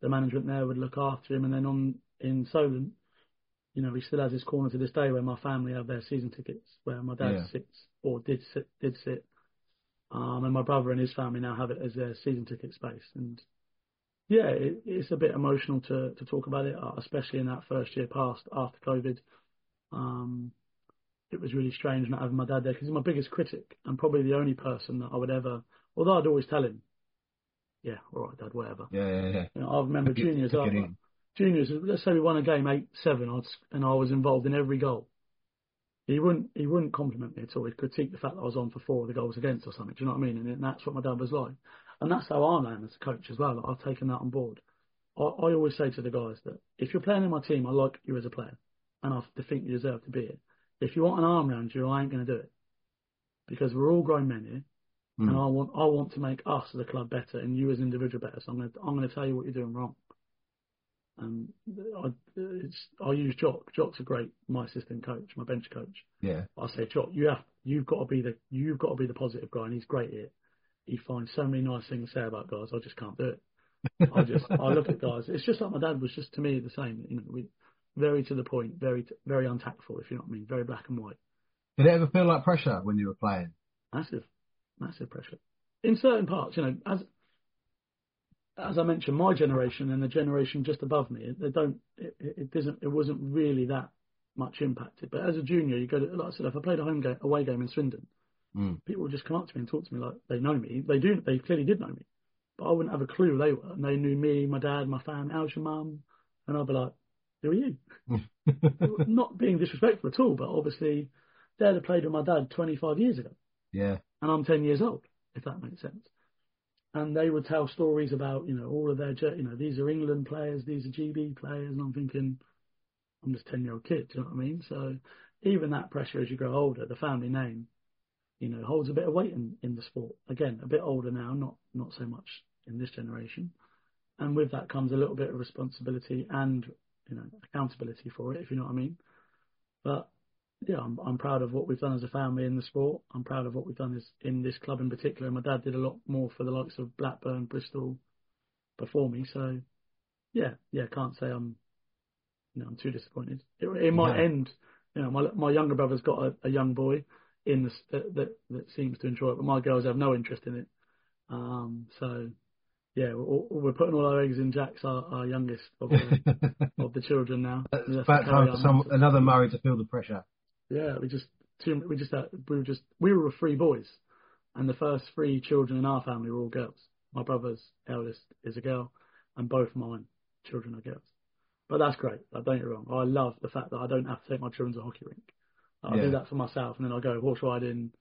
the management there would look after him. And then on in Solent, you know, he still has his corner to this day where my family have their season tickets, where my dad yeah. sits or did sit, did sit, um, and my brother and his family now have it as their season ticket space. And yeah, it, it's a bit emotional to to talk about it, uh, especially in that first year past after COVID. Um, it was really strange not having my dad there because he's my biggest critic and probably the only person that I would ever, although I'd always tell him, yeah, all right, dad, whatever. Yeah, yeah, yeah. You know, I remember juniors. Juniors, let's say we won a game eight seven, and I was involved in every goal. He wouldn't he wouldn't compliment me at all. He'd critique the fact that I was on for four of the goals against or something. Do you know what I mean? And that's what my dad was like. And that's how I am as a coach as well. Like, I've taken that on board. I, I always say to the guys that if you're playing in my team, I like you as a player, and I think you deserve to be it. If you want an arm around you, I ain't going to do it because we're all grown men here, and hmm. I want I want to make us as a club better and you as an individual better. So I'm going to I'm going to tell you what you're doing wrong. And I, it's, I use Jock. Jock's a great my assistant coach, my bench coach. Yeah. I say, Jock, you have you've got to be the you've got to be the positive guy, and he's great at it he finds so many nice things to say about guys. I just can't do it. *laughs* I just I look at guys. It's just like my dad was just to me the same. You know, we, very to the point, very very untactful, if you know what I mean. Very black and white. Did it ever feel like pressure when you were playing? Massive, massive pressure. In certain parts, you know, as as I mentioned, my generation and the generation just above me, they don't. It, it doesn't. It wasn't really that much impacted. But as a junior, you go to like I said, if I played a home game, away game in Swindon, Mm. People would just come up to me and talk to me like they know me. They do. They clearly did know me, but I wouldn't have a clue who they were. And they knew me, my dad, my family. How's your mum? And I'd be like, who are you? *laughs* Not being disrespectful at all, but obviously they'd have played with my dad 25 years ago. Yeah. And I'm 10 years old, if that makes sense. And they would tell stories about, you know, all of their, you know, these are England players, these are GB players, and I'm thinking, I'm just 10 year old kid, do you know what I mean? So even that pressure as you grow older, the family name, you know, holds a bit of weight in, in the sport. Again, a bit older now, not not so much in this generation. And with that comes a little bit of responsibility and, you know, accountability for it, if you know what I mean. But yeah, I'm I'm proud of what we've done as a family in the sport. I'm proud of what we've done as in this club in particular. My dad did a lot more for the likes of Blackburn, Bristol before me. So yeah, yeah, can't say I'm you know, I'm too disappointed. It, it might end you know, my my younger brother's got a, a young boy in the, that, that that seems to enjoy it, but my girls have no interest in it. Um, so yeah, we're, we're, putting all our eggs in Jack's, our, our youngest of the, *laughs* of the children now. About time some another Murray to feel the pressure. Yeah, we just we just had, we were just we were three boys, And the first three children in our family were all girls. My brother's eldest is a girl, and both mine children are girls. But that's great. Don't get wrong. I love the fact that I don't have to take my children to a hockey rink. I Yeah. do that for myself, and then I go horse riding,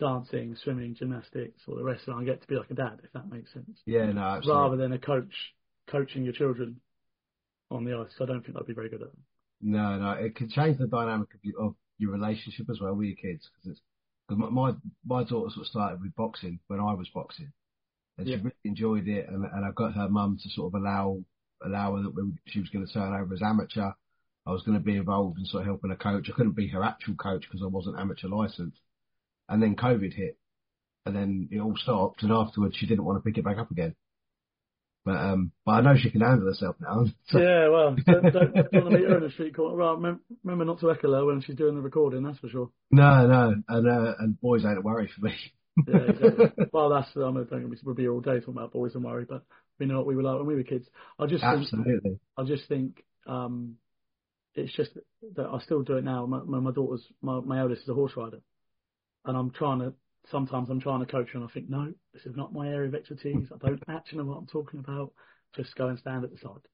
dancing, swimming, gymnastics, all the rest, and I get to be like a dad, if that makes sense. Yeah, no, absolutely. Rather than a coach coaching your children on the ice. I don't think I'd be very good at them. No, no, it can change the dynamic of your, relationship as well with your kids because it's because my, my my daughter sort of started with boxing when I was boxing, and Yeah. she really enjoyed it, and and I got her mum to sort of allow allow her that when she was going to turn over as amateur, I was going to be involved in sort of helping her coach. I couldn't be her actual coach because I wasn't amateur licensed, and then COVID hit, and then it all stopped, and afterwards she didn't want to pick it back up again. But um, but I know she can handle herself now. *laughs* So, Yeah, well, don't, don't, don't want to *laughs* meet her in the street corner. Right, remember, remember not to echo her when she's doing the recording, that's for sure. No, no, and uh, and boys ain't a worry for me. *laughs* Yeah, exactly. well, that's, I mean, don't we'll be all day talking about boys and worry, but we know what we were like when we were kids. I just think, I just think, um, it's just that I still do it now. My, my, my daughter's, my, my eldest is a horse rider, and I'm trying to, sometimes I'm trying to coach her and I think, no, this is not my area of expertise. I don't actually know what I'm talking about. Just go and stand at the side.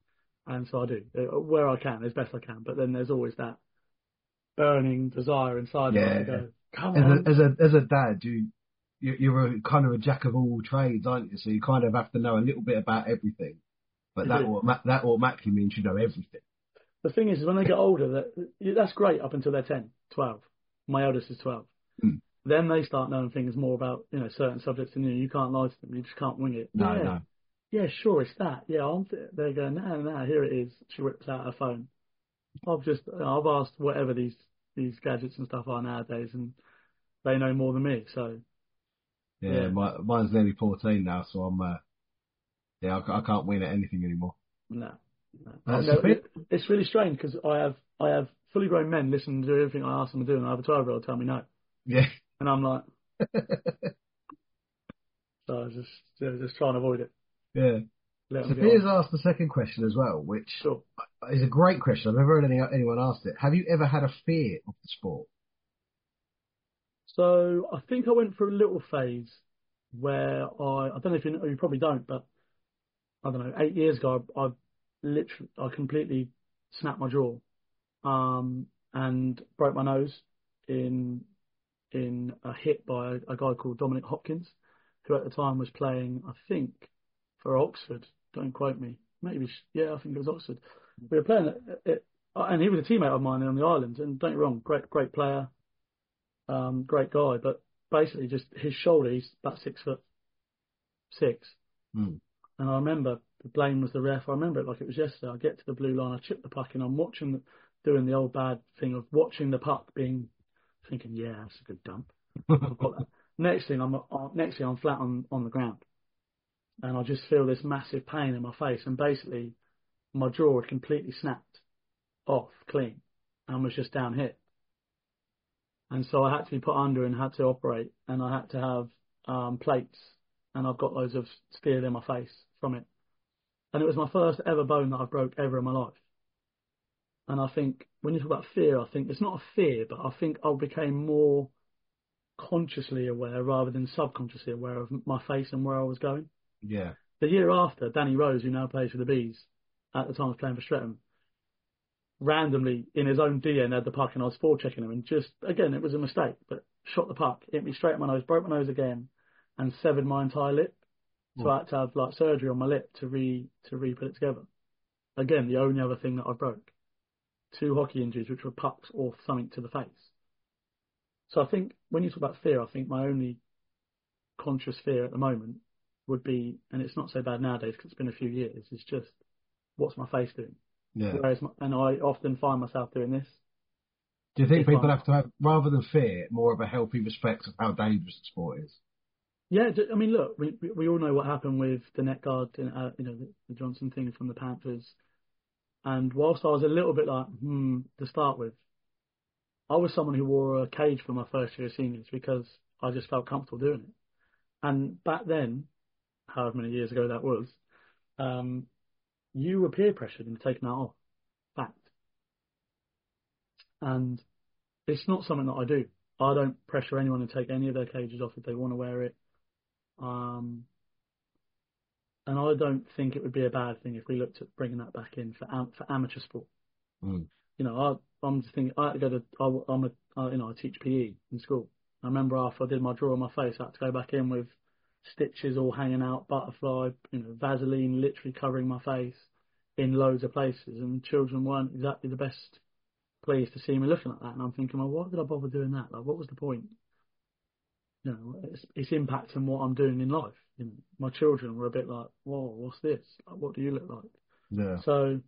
And so I do, uh, where I can, as best I can. But then there's always that burning desire inside me Yeah. to go, come As on. a, as a as a dad, you you- you're a, kind of a jack of all trades, aren't you? So you kind of have to know a little bit about everything. But that automa- that automatically means you know everything. The thing is, is when they get older, that that's great up until they're 10, 12. My eldest is 12. Mm. Then they start knowing things more about, you know, certain subjects and you, you can't lie to them. You just can't wing it. No, yeah. no. Yeah, sure, it's that. Yeah, I'm th- they're going, no, no, here it is. She whips out her phone. I've just, I've asked whatever these, these gadgets and stuff are nowadays and they know more than me. So, Yeah, Yeah. My, mine's nearly 14 now, so I'm uh, yeah, I, I can't win at anything anymore. no. no. That's No, a bit- it- it's really strange because I have, I have fully grown men listening to everything I ask them to do and I have a 12 year old tell me no. Yeah, And I'm like, *laughs* so I was just, yeah, just trying to avoid it. yeah. So Piers asked the second question as well, which Sure. is a great question. I've never heard any, anyone ask it. Have you ever had a fear of the sport? So I think I went through a little phase where I, I don't know if you know, you probably don't, but I don't know, eight years ago, I, I literally, I completely snapped my jaw, um, and broke my nose in, in a hit by a, a guy called Dominic Hopkins, who at the time was playing, I think, for Oxford. Don't quote me. Maybe, yeah, I think it was Oxford. We were playing it, it and he was a teammate of mine on the island, and don't get me wrong, great, great player, um, great guy, but basically just his shoulder, he's about six foot six. Hmm. And I remember the blame was the ref. I remember it like it was yesterday. I get to the blue line, I chip the puck in. I'm watching, the, doing the old bad thing of watching the puck being, thinking, yeah, that's a good dump. Next thing, I'm uh, next thing I'm flat on on the ground, and I just feel this massive pain in my face, and basically my jaw had completely snapped off clean, and was just down here. And so I had to be put under and had to operate, and I had to have um, plates, and I've got loads of steel in my face from it. And it was my first ever bone that I broke ever in my life. And I think when you talk about fear, I think it's not a fear, but I think I became more consciously aware rather than subconsciously aware of my face and where I was going. Yeah, The year after, Danny Rose, who now plays for the Bees, at the time was playing for Streatham, randomly in his own DN had the puck and I was forechecking him and just again it was a mistake, but shot the puck, hit me straight in my nose, broke my nose again, and severed my entire lip. So hmm. I had to have like surgery on my lip to re to re put it together. Again, the only other thing that I broke. Two hockey injuries which were pucks or something to the face. So I think when you talk about fear, I think my only conscious fear at the moment would be, and it's not so bad nowadays because it's been a few years, it's just what's my face doing? yeah. Whereas, my, and I often find myself doing this. Do you think people I- have to have, rather than fear, more of a healthy respect of how dangerous the sport is? Yeah, I mean, look, we we- all know what happened with the net guard, uh, you know, the, the Johnson thing from the Panthers. And whilst I was a little bit like, hmm, to start with, I was someone who wore a cage for my first year of seniors because I just felt comfortable doing it. And back then, however many years ago that was, um, you were peer pressured into taking that off. Fact. And it's not something that I do. I don't pressure anyone to take any of their cages off if they want to wear it. Um, and I don't think it would be a bad thing if we looked at bringing that back in for am- for amateur sport. Mm. You know, I, I'm just thinking I had to go to I, I'm a I, you know I teach PE in school. I remember after I did my draw on my face, I had to go back in with stitches all hanging out, butterfly, you know, Vaseline literally covering my face in loads of places, and children weren't exactly the best pleased to see me looking like that. And I'm thinking, well, why did I bother doing that? Like, what was the point? You know, it's, it's impacting what I'm doing in life. Know, my children were a bit like, whoa, what's this? What do you look like? Yeah. So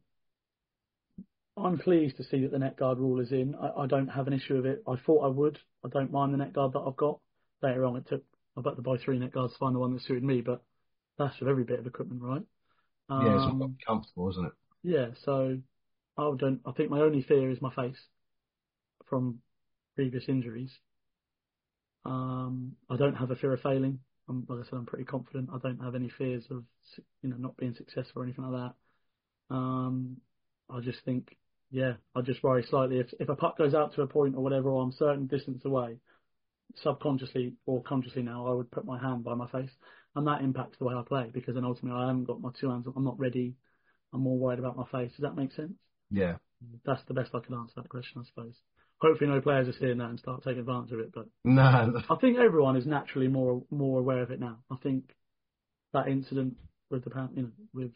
I'm pleased to see that the net guard rule is in. I, I don't have an issue with it. I thought I would. I don't mind the net guard that I've got. Later on, it took I bet to buy three net guards to find the one that suited me, but that's with every bit of equipment, right? yeah, it's Um, comfortable, isn't it? yeah, so I don't. I think my only fear is my face from previous injuries. Um, I don't have a fear of failing. I'm, like I said, I'm pretty confident. I don't have any fears of you know not being successful or anything like that. Um, I just think, yeah, I just worry slightly if if a puck goes out to a point or whatever, or I'm certain distance away, subconsciously or consciously now, I would put my hand by my face, and that impacts the way I play because then ultimately I haven't got my two hands. I'm not ready. I'm more worried about my face. Does that make sense? Yeah. That's the best I can answer that question, I suppose. Hopefully, no players are seeing that and start taking advantage of it. But No. I think everyone is naturally more more aware of it now. I think that incident with the you know with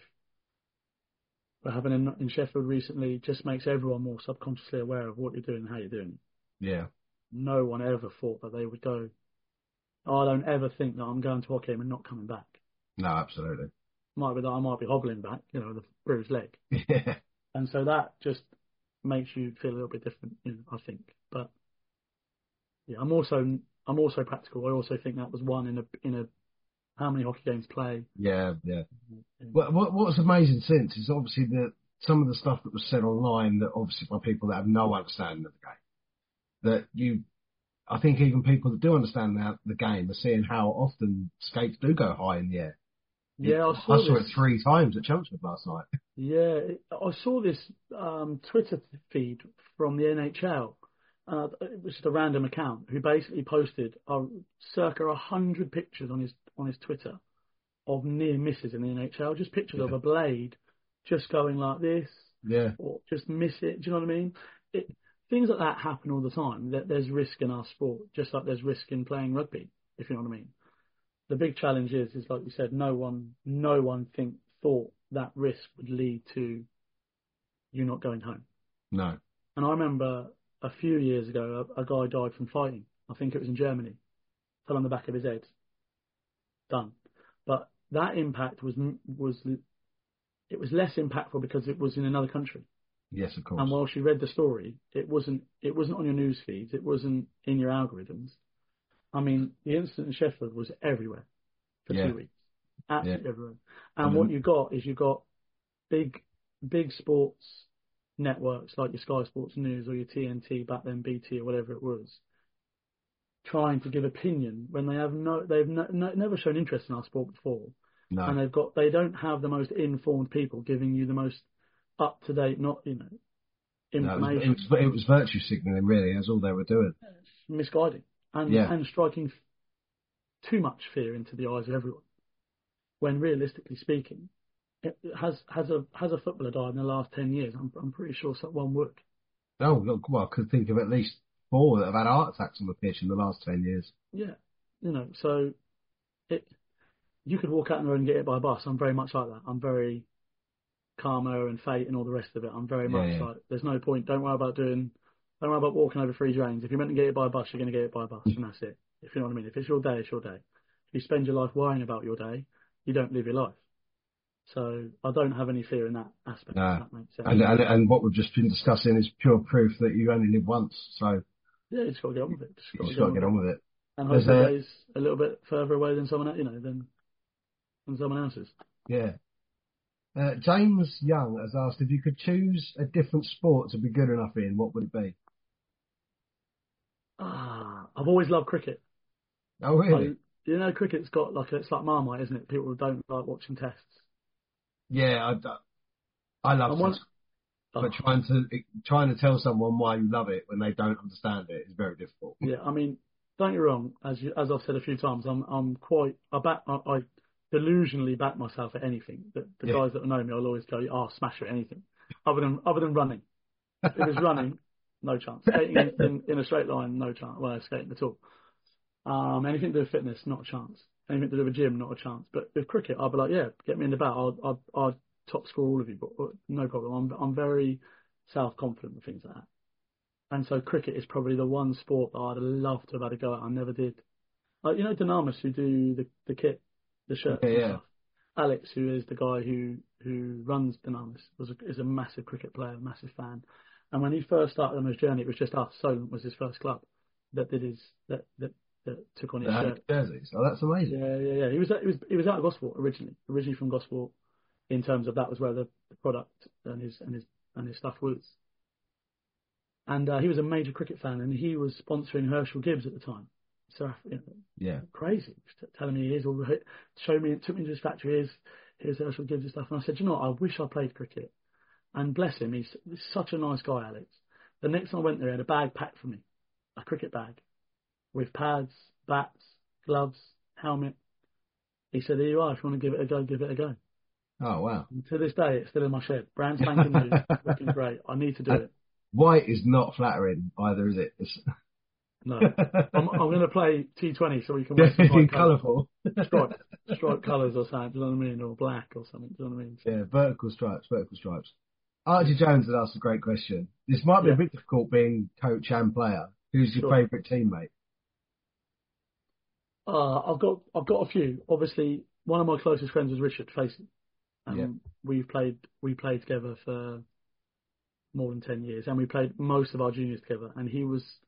what happened in, in Sheffield recently just makes everyone more subconsciously aware of what you're doing and how you're doing. Yeah. No one ever thought that they would go. "Oh, I don't ever think that I'm going to hockey and not coming back. No, absolutely. Might be that I might be hobbling back, you know, with a bruised leg. *laughs* Yeah. And so that just makes you feel a little bit different, you know, I think. But yeah, I'm also I'm also practical. I also think that was one in a in a how many hockey games play. Yeah, yeah. Mm-hmm. in- What, what what's amazing since is obviously that some of the stuff that was said online that obviously by people that have no understanding of the game. That you, I think even people that do understand the, the game are seeing how often skates do go high in the air. Yeah, I saw, I saw it three times at Chelmsford last night. Yeah, I saw this um, Twitter feed from the NHL. Uh, it was just a random account who basically posted uh, circa a hundred pictures on his on his Twitter of near misses in the NHL. Just pictures of a blade just going like this, Yeah, or just miss it. Do you know what I mean? It, things like that happen all the time. That there's risk in our sport, just like there's risk in playing rugby. If you know what I mean. The big challenge is, is like you said, no one, no one think thought that risk would lead to you not going home. no, And I remember a few years ago, a, a guy died from fighting. I think it was in Germany. Fell on the back of his head. Done. But that impact was was it was less impactful because it was in another country. yes, of course. And while she read the story, it wasn't it wasn't on your news feeds, it wasn't in your algorithms. I mean, the incident in Sheffield was everywhere for Yeah. two weeks, absolutely Yeah. everywhere. And And what you got is you got big big sports networks like your Sky Sports News or your TNT back then BT or whatever it was, trying to give opinion when they have no they've no, no, never shown interest in our sport before no, and they've got they don't have the most informed people giving you the most up to date, not you know, no it, was, information. it, was, it was virtue signaling, really. That's all they were doing. misguiding and Yeah. and striking too much fear into the eyes of everyone. When realistically speaking, it has has a has a footballer died in the last ten years? I'm I'm pretty sure someone would. Oh, look, well, I could think of at least four that have had heart attacks on the pitch in the last 10 years. Yeah, you know, so it you could walk out on the road and get hit by a bus. I'm very much like that. I'm very karma and fate and all the rest of it. I'm very Yeah, much yeah. like there's no point. Don't worry about doing. Don't worry about walking over three drains. If you're meant to get it by a bus, you're going to get it by a bus, and that's it. If you know what I mean. If it's your day, it's your day. If you spend your life worrying about your day, you don't live your life. So I don't have any fear in that aspect. No. That makes sense. And, and, and what we've just been discussing is pure proof that you only live once. So yeah, you just got to get on with it. you just got to get on with it. And hopefully a- a little bit further away than someone, else, you know, than than someone else's. Yeah. Uh, James Young has asked if you could choose a different sport to be good enough in, what would it be? Ah, I've always loved cricket. Oh, really? I- you know, cricket's got like a, it's like Marmite, isn't it? People don't like watching tests. yeah, I, I love it. Oh, But ah. trying to trying to tell someone why you love it when they don't understand it is very difficult. yeah, I mean, don't get me wrong. As you, as I've said a few times, I'm I'm quite I back I, I delusionally back myself at anything. The, the Yeah. guys that know me, I'll always go, "Oh, smash it, anything." Other than other than running, if it's running, no chance. *laughs* Skating in, in, in a straight line, no chance. Well, skating at all. Um, anything to do with fitness, not a chance. Anything to do with gym, not a chance. But with cricket, I'll be like, yeah, get me in the bat. I'll, I'll, I'll top score all of you, but but no problem. I'm, I'm very self confident with things like that. And so cricket is probably the one sport that I'd love to have had a go at. I never did. Like, you know, Dynamis who do the, the kit, the shirts Yeah, yeah. Alex, who is the guy who, who runs Dynamis, was a, is a massive cricket player, massive fan. And when he first started on his journey, it was just us. Solent was his first club that did his, that, that, that took on his The shirt. jerseys. Oh, that's amazing. Yeah, yeah, yeah. He was he was he was out of Gosport originally, originally from Gosport. In terms of that was where the, the product and his and his and his stuff was. And uh, he was a major cricket fan, and he was sponsoring Herschelle Gibbs at the time. So you know, Yeah. crazy, telling me here's all showed me, took me to his factory, here's here's Herschelle Gibbs and stuff. And I said, you know, what, I wish I played cricket. And bless him, he's, he's such a nice guy, Alex. The next time I went there, he had a bag packed for me, a cricket bag, with pads, bats, gloves, helmet. He said, here you are, if you want to give it a go, give it a go. Oh wow. And to this day, it's still in my shed. Brand spanking new, *laughs* looking great. I need to do uh, it. White is not flattering either, is it? It's No, *laughs* I'm, I'm going to play T20 so we can *laughs* wear some colourful. Stripe, stripe colours or something, do you know what I mean? Or black or something, do you know what I mean? Yeah, vertical stripes, vertical stripes. Archie Jones had asked a great question. This might be a bit difficult being coach and player. Who's your Sure. favourite teammate? Uh, I've got I've got a few. Obviously, one of my closest friends is Richard Facey. Um, Yeah. We've played we played together for more than ten years, and we played most of our juniors together. And he was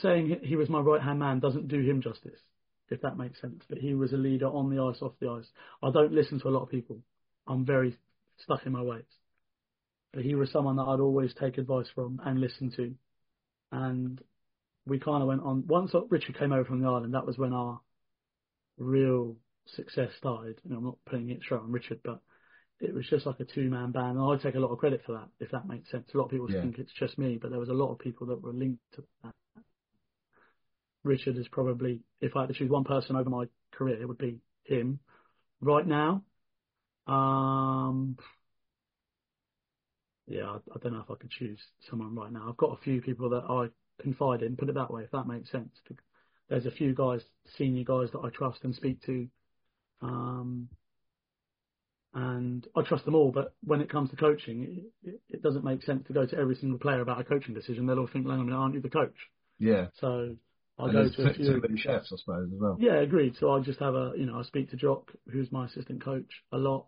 saying he- he was my right hand man doesn't do him justice, if that makes sense. But he was a leader on the ice, off the ice. I don't listen to a lot of people. I'm very stuck in my ways. But he was someone that I'd always take advice from and listen to. And we kind of went on. Once Richard came over from the island, that was when our real success started. You know, I'm not putting it straight on Richard, but it was just like a two man band. And I take a lot of credit for that, if that makes sense. A lot of people Yeah. think it's just me, but there was a lot of people that were linked to that. Richard is probably, if I had to choose one person over my career, it would be him. Right now, um, yeah, I, I don't know if I could choose someone right now. I've got a few people that I confide in, put it that way, if that makes sense. There's a few guys, senior guys that I trust and speak to. Um, and I trust them all, but when it comes to coaching, it, it, doesn't make sense to go to every single player about a coaching decision. They'll all think, "Hang on a minute, aren't you the coach?" Yeah. So I And go to a few. chefs, I suppose, as well. Yeah, agreed. So I just have a, you know, I speak to Jock, who's my assistant coach, a lot,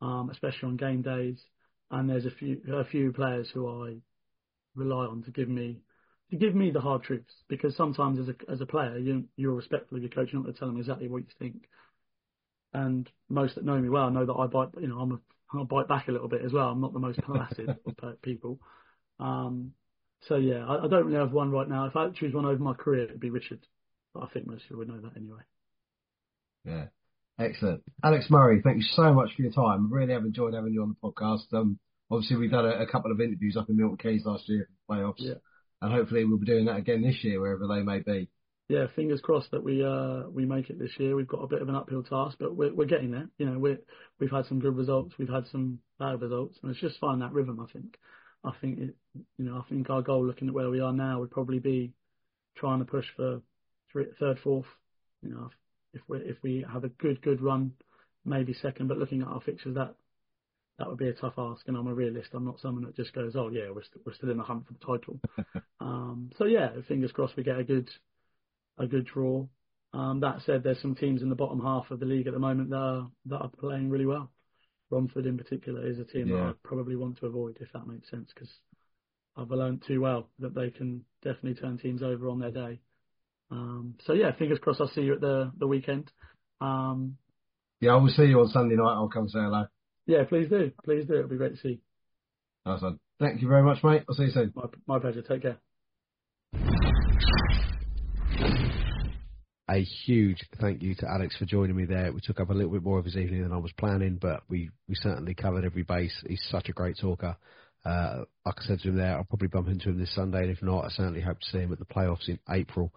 um, especially on game days. And there's a few, a few players who I rely on to give me, to give me the hard truths. Because sometimes as a, as a player, you, you're respectful of your coach. You're not going to tell them exactly what you think. And most that know me well know that I bite, you know, I'm a, I'll bite back a little bit as well. I'm not the most *laughs* placid of people. Um, so yeah, I, I don't really have one right now. If I had to choose one over my career, it'd be Richard. But I think most people would know that anyway. Yeah. Excellent. Alex Murray, thank you so much for your time. Really have enjoyed having you on the podcast. Um, obviously, we've done a, a couple of interviews up in Milton Keynes last year for playoffs. Yeah. And hopefully we'll be doing that again this year, wherever they may be. yeah, fingers crossed that we uh we make it this year. We've got a bit of an uphill task, but we're we're getting there. You know, we we've had some good results, we've had some bad results, and it's just finding that rhythm. I think. I think it, you know, I think our goal, looking at where we are now, would probably be trying to push for three, third, fourth. You know, if we if we have a good good run, maybe second. But looking at our fixtures, that that would be a tough ask. And I'm a realist. I'm not someone that just goes, oh yeah, we're st- we're still in the hunt for the title. *laughs* um, so yeah, fingers crossed we get a good a good draw. Um, that said, there's some teams in the bottom half of the league at the moment that are, that are playing really well. Romford in particular is a team that I probably want to avoid, if that makes sense, because I've learned too well that they can definitely turn teams over on their day. Um, so yeah, fingers crossed. I'll see you at the the weekend. Um, Yeah, I will see you on Sunday night. I'll come say hello. yeah, please do, please do. It'll be great to see. Nice one. Thank you very much, mate. I'll see you soon. My my pleasure. Take care. A huge thank you to Alex for joining me there. We took up a little bit more of his evening than I was planning, but we, we certainly covered every base. He's such a great talker. Uh, like I said to him there, I'll probably bump into him this Sunday, and if not, I certainly hope to see him at the playoffs in April,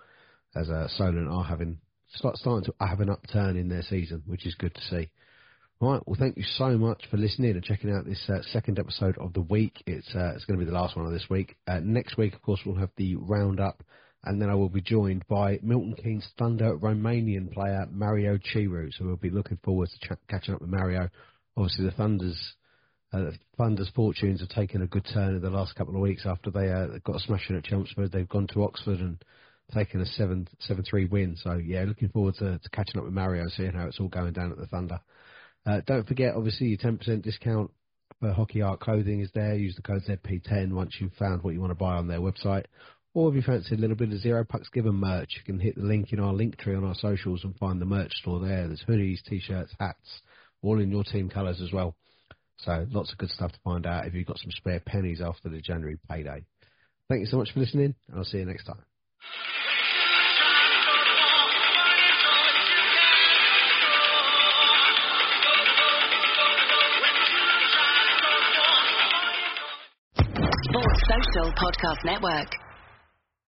as uh, Solent are having start, starting to have an upturn in their season, which is good to see. Right, well, thank you so much for listening and checking out this uh, second episode of the week. It's uh, it's going to be the last one of this week. Uh, next week, of course, we'll have the roundup, and then I will be joined by Milton Keynes Thunder Romanian player Mario Chiru. So we'll be looking forward to ch- catching up with Mario. Obviously, the Thunder's uh, Thunder's fortunes have taken a good turn in the last couple of weeks after they uh, got a smashing at Chelmsford. They've gone to Oxford and taken a 7 7 3 win. So, yeah, looking forward to, to catching up with Mario, seeing how it's all going down at the Thunder. Uh, don't forget, obviously, your 10% discount for Hockey Art Clothing is there. Use the code ZP10 once you've found what you want to buy on their website. Or if you fancy a little bit of Zero Pucks Given merch, you can hit the link in our link tree on our socials and find the merch store there. There's hoodies, t-shirts, hats, all in your team colours as well. So lots of good stuff to find out if you've got some spare pennies after the January payday. Thank you so much for listening, and I'll see you next time. Sports Social Podcast Network.